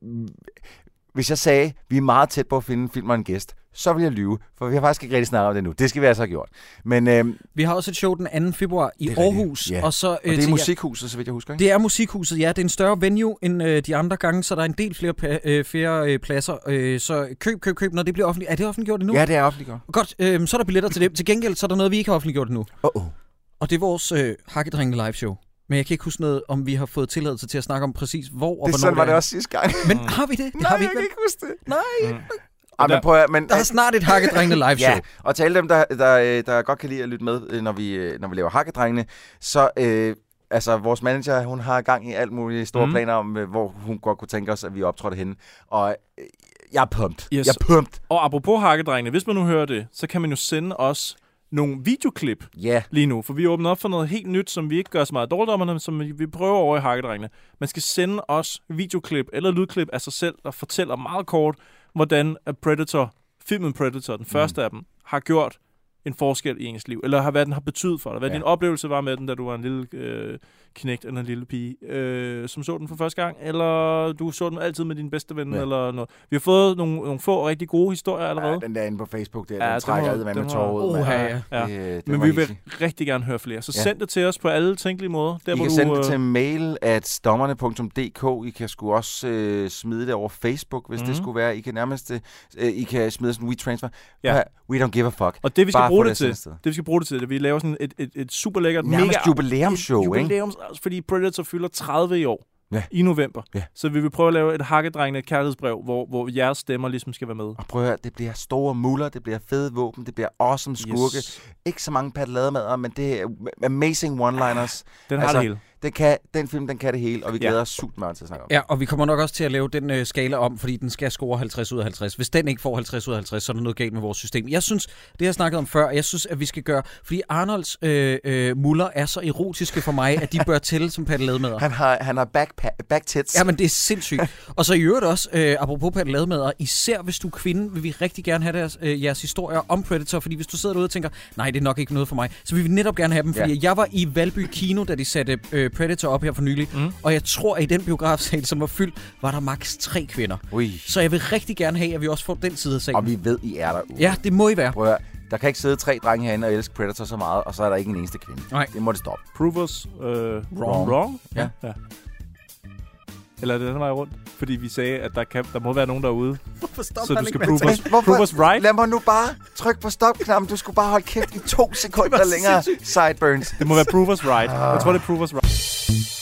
hvis jeg sagde, vi er meget tæt på at finde en film og en gæst, så vil jeg lyve, for vi har faktisk ikke rigtig snakket om det nu. Det skal vi altså have gjort. Men øh, Vi har også et show den 2. februar i rigtigt, Aarhus. ja. Og, så, og det er Musikhuset, så vidt jeg husker, ikke? Det er Musikhuset, ja. Det er en større venue end øh, de andre gange, så der er en del flere, øh, flere øh, pladser. Øh, så køb, køb, køb, når det bliver offentligt. Er det offentliggjort endnu? Ja, det er offentliggjort. Godt, øh, så er der billetter til det. Til gengæld så er der noget, vi ikke har offentliggjort endnu. Uh-oh. Og det er vores øh, Hakkedrengene live show. Men jeg kan ikke huske noget, om vi har fået tilladelse til at snakke om præcis hvor og Det, hvornår sådan var det også sidste gang. Men har vi det? det Nej, har vi jeg kan ikke huske det. Nej. Mm. Ah, men prøv at, men, Der er snart et Hakkedrengene live show. Ja, og til alle dem, der, der, øh, der godt kan lide at lytte med, øh, når vi, øh, når vi laver Hakkedrengene, så... Øh, Altså, vores manager, hun har gang i alt muligt store Mm. planer om, hvor hun godt kunne tænke os, at vi optrådte henne. Og øh, jeg er pumped. Yes. Jeg er pumped. Og apropos hakkedrengene, hvis man nu hører det, så kan man jo sende os nogle videoklip Ja. lige nu, for vi åbner op for noget helt nyt, som vi ikke gør så meget dårligt om, men som vi prøver over i hakkedrengene. Man skal sende os videoklip eller lydklip af sig selv, der fortæller meget kort, hvordan at Predator, filmen Predator, den første af dem, har gjort en forskel i ens liv, eller har, hvad den har betydet for dig, hvad. Ja. din oplevelse var med den, da du var en lille øh, knægt eller en lille pige, øh, som så den for første gang, eller du så den altid med din bedste ven, ja. Ja. eller noget. Vi har fået nogle, nogle få rigtig gode historier allerede. ja, den der inde på Facebook, der, Ja, ja, den trækker ad med tårer ud. Mand. ja. Ja. Det, øh, det Men vi vil easy. rigtig gerne høre flere. Så Ja. send det til os på alle tænkelige måder. Der, I hvor kan du, sende det øh, til mail at dommerne.dk. I kan sgu også øh, smide det over Facebook, hvis mm. Mhm. det skulle være. I kan nærmest øh, I kan smide sådan en WeTransfer. Ja. Ja. We don't give a fuck. Og det vi skal Bare bruge det, det til, det vi skal bruge det til, det at vi laver sådan et, et, et super lækkert, Nærmest mega jubilæumsshow, ikke? jubilæums, fordi Predator fylder 30 i år. Ja. I november. Ja. Så vi vil prøve at lave et hakkedrengende kærlighedsbrev, hvor, hvor jeres stemmer ligesom skal være med. Og prøv at høre, det bliver store muller, det bliver fede våben, det bliver awesome skurke. Yes. Ikke så mange pattelademader, men det er amazing one-liners. Den har Altså, det hele. Den, kan, den film, den kan det hele, og vi Ja. glæder os sygt meget til at snakke om. Ja, og vi kommer nok også til at lave den øh, skala om, fordi den skal score 50 ud af 50. Hvis den ikke får 50 ud af 50, så er der noget galt med vores system. Jeg synes, det jeg snakket om før, jeg synes, at vi skal gøre, fordi Arnolds øh, øh, muller er så erotiske for mig, at de bør tælle som pattelademader. Han har, han har back, back tits. Ja, men det er sindssygt. Og så i øvrigt også, øh, apropos pattelademader, især hvis du er kvinde, vil vi rigtig gerne have deres, øh, jeres historier om Predator, fordi hvis du sidder derude og tænker, nej, det er nok ikke noget for mig, så vil vi netop gerne have dem, fordi Ja. jeg var i Valby Kino, da de satte øh, Predator op her for nylig, Mm. og jeg tror, at i den biografsal, som var fyldt, var der maks tre kvinder. Ui. Så jeg vil rigtig gerne have, at vi også får den side af sagen. Og vi ved, I er derude. Ja, det må I være. Prøv at der kan ikke sidde tre drenge herinde og elske Predator så meget, og så er der ikke en eneste kvinde. Nej. Det må det stoppe. Prove us øh, wrong. Wrong. wrong. Ja. ja. Eller er det den vej rundt? Fordi vi sagde, at der, kan, der må være nogen derude. Hvorfor Så du skal prove us, prove us right. Lad mig nu bare trykke på stopknappen. Du skulle bare holde kæft i to sekunder længere. Sideburns. Det må være prove us right. Jeg tror, det er prove us right.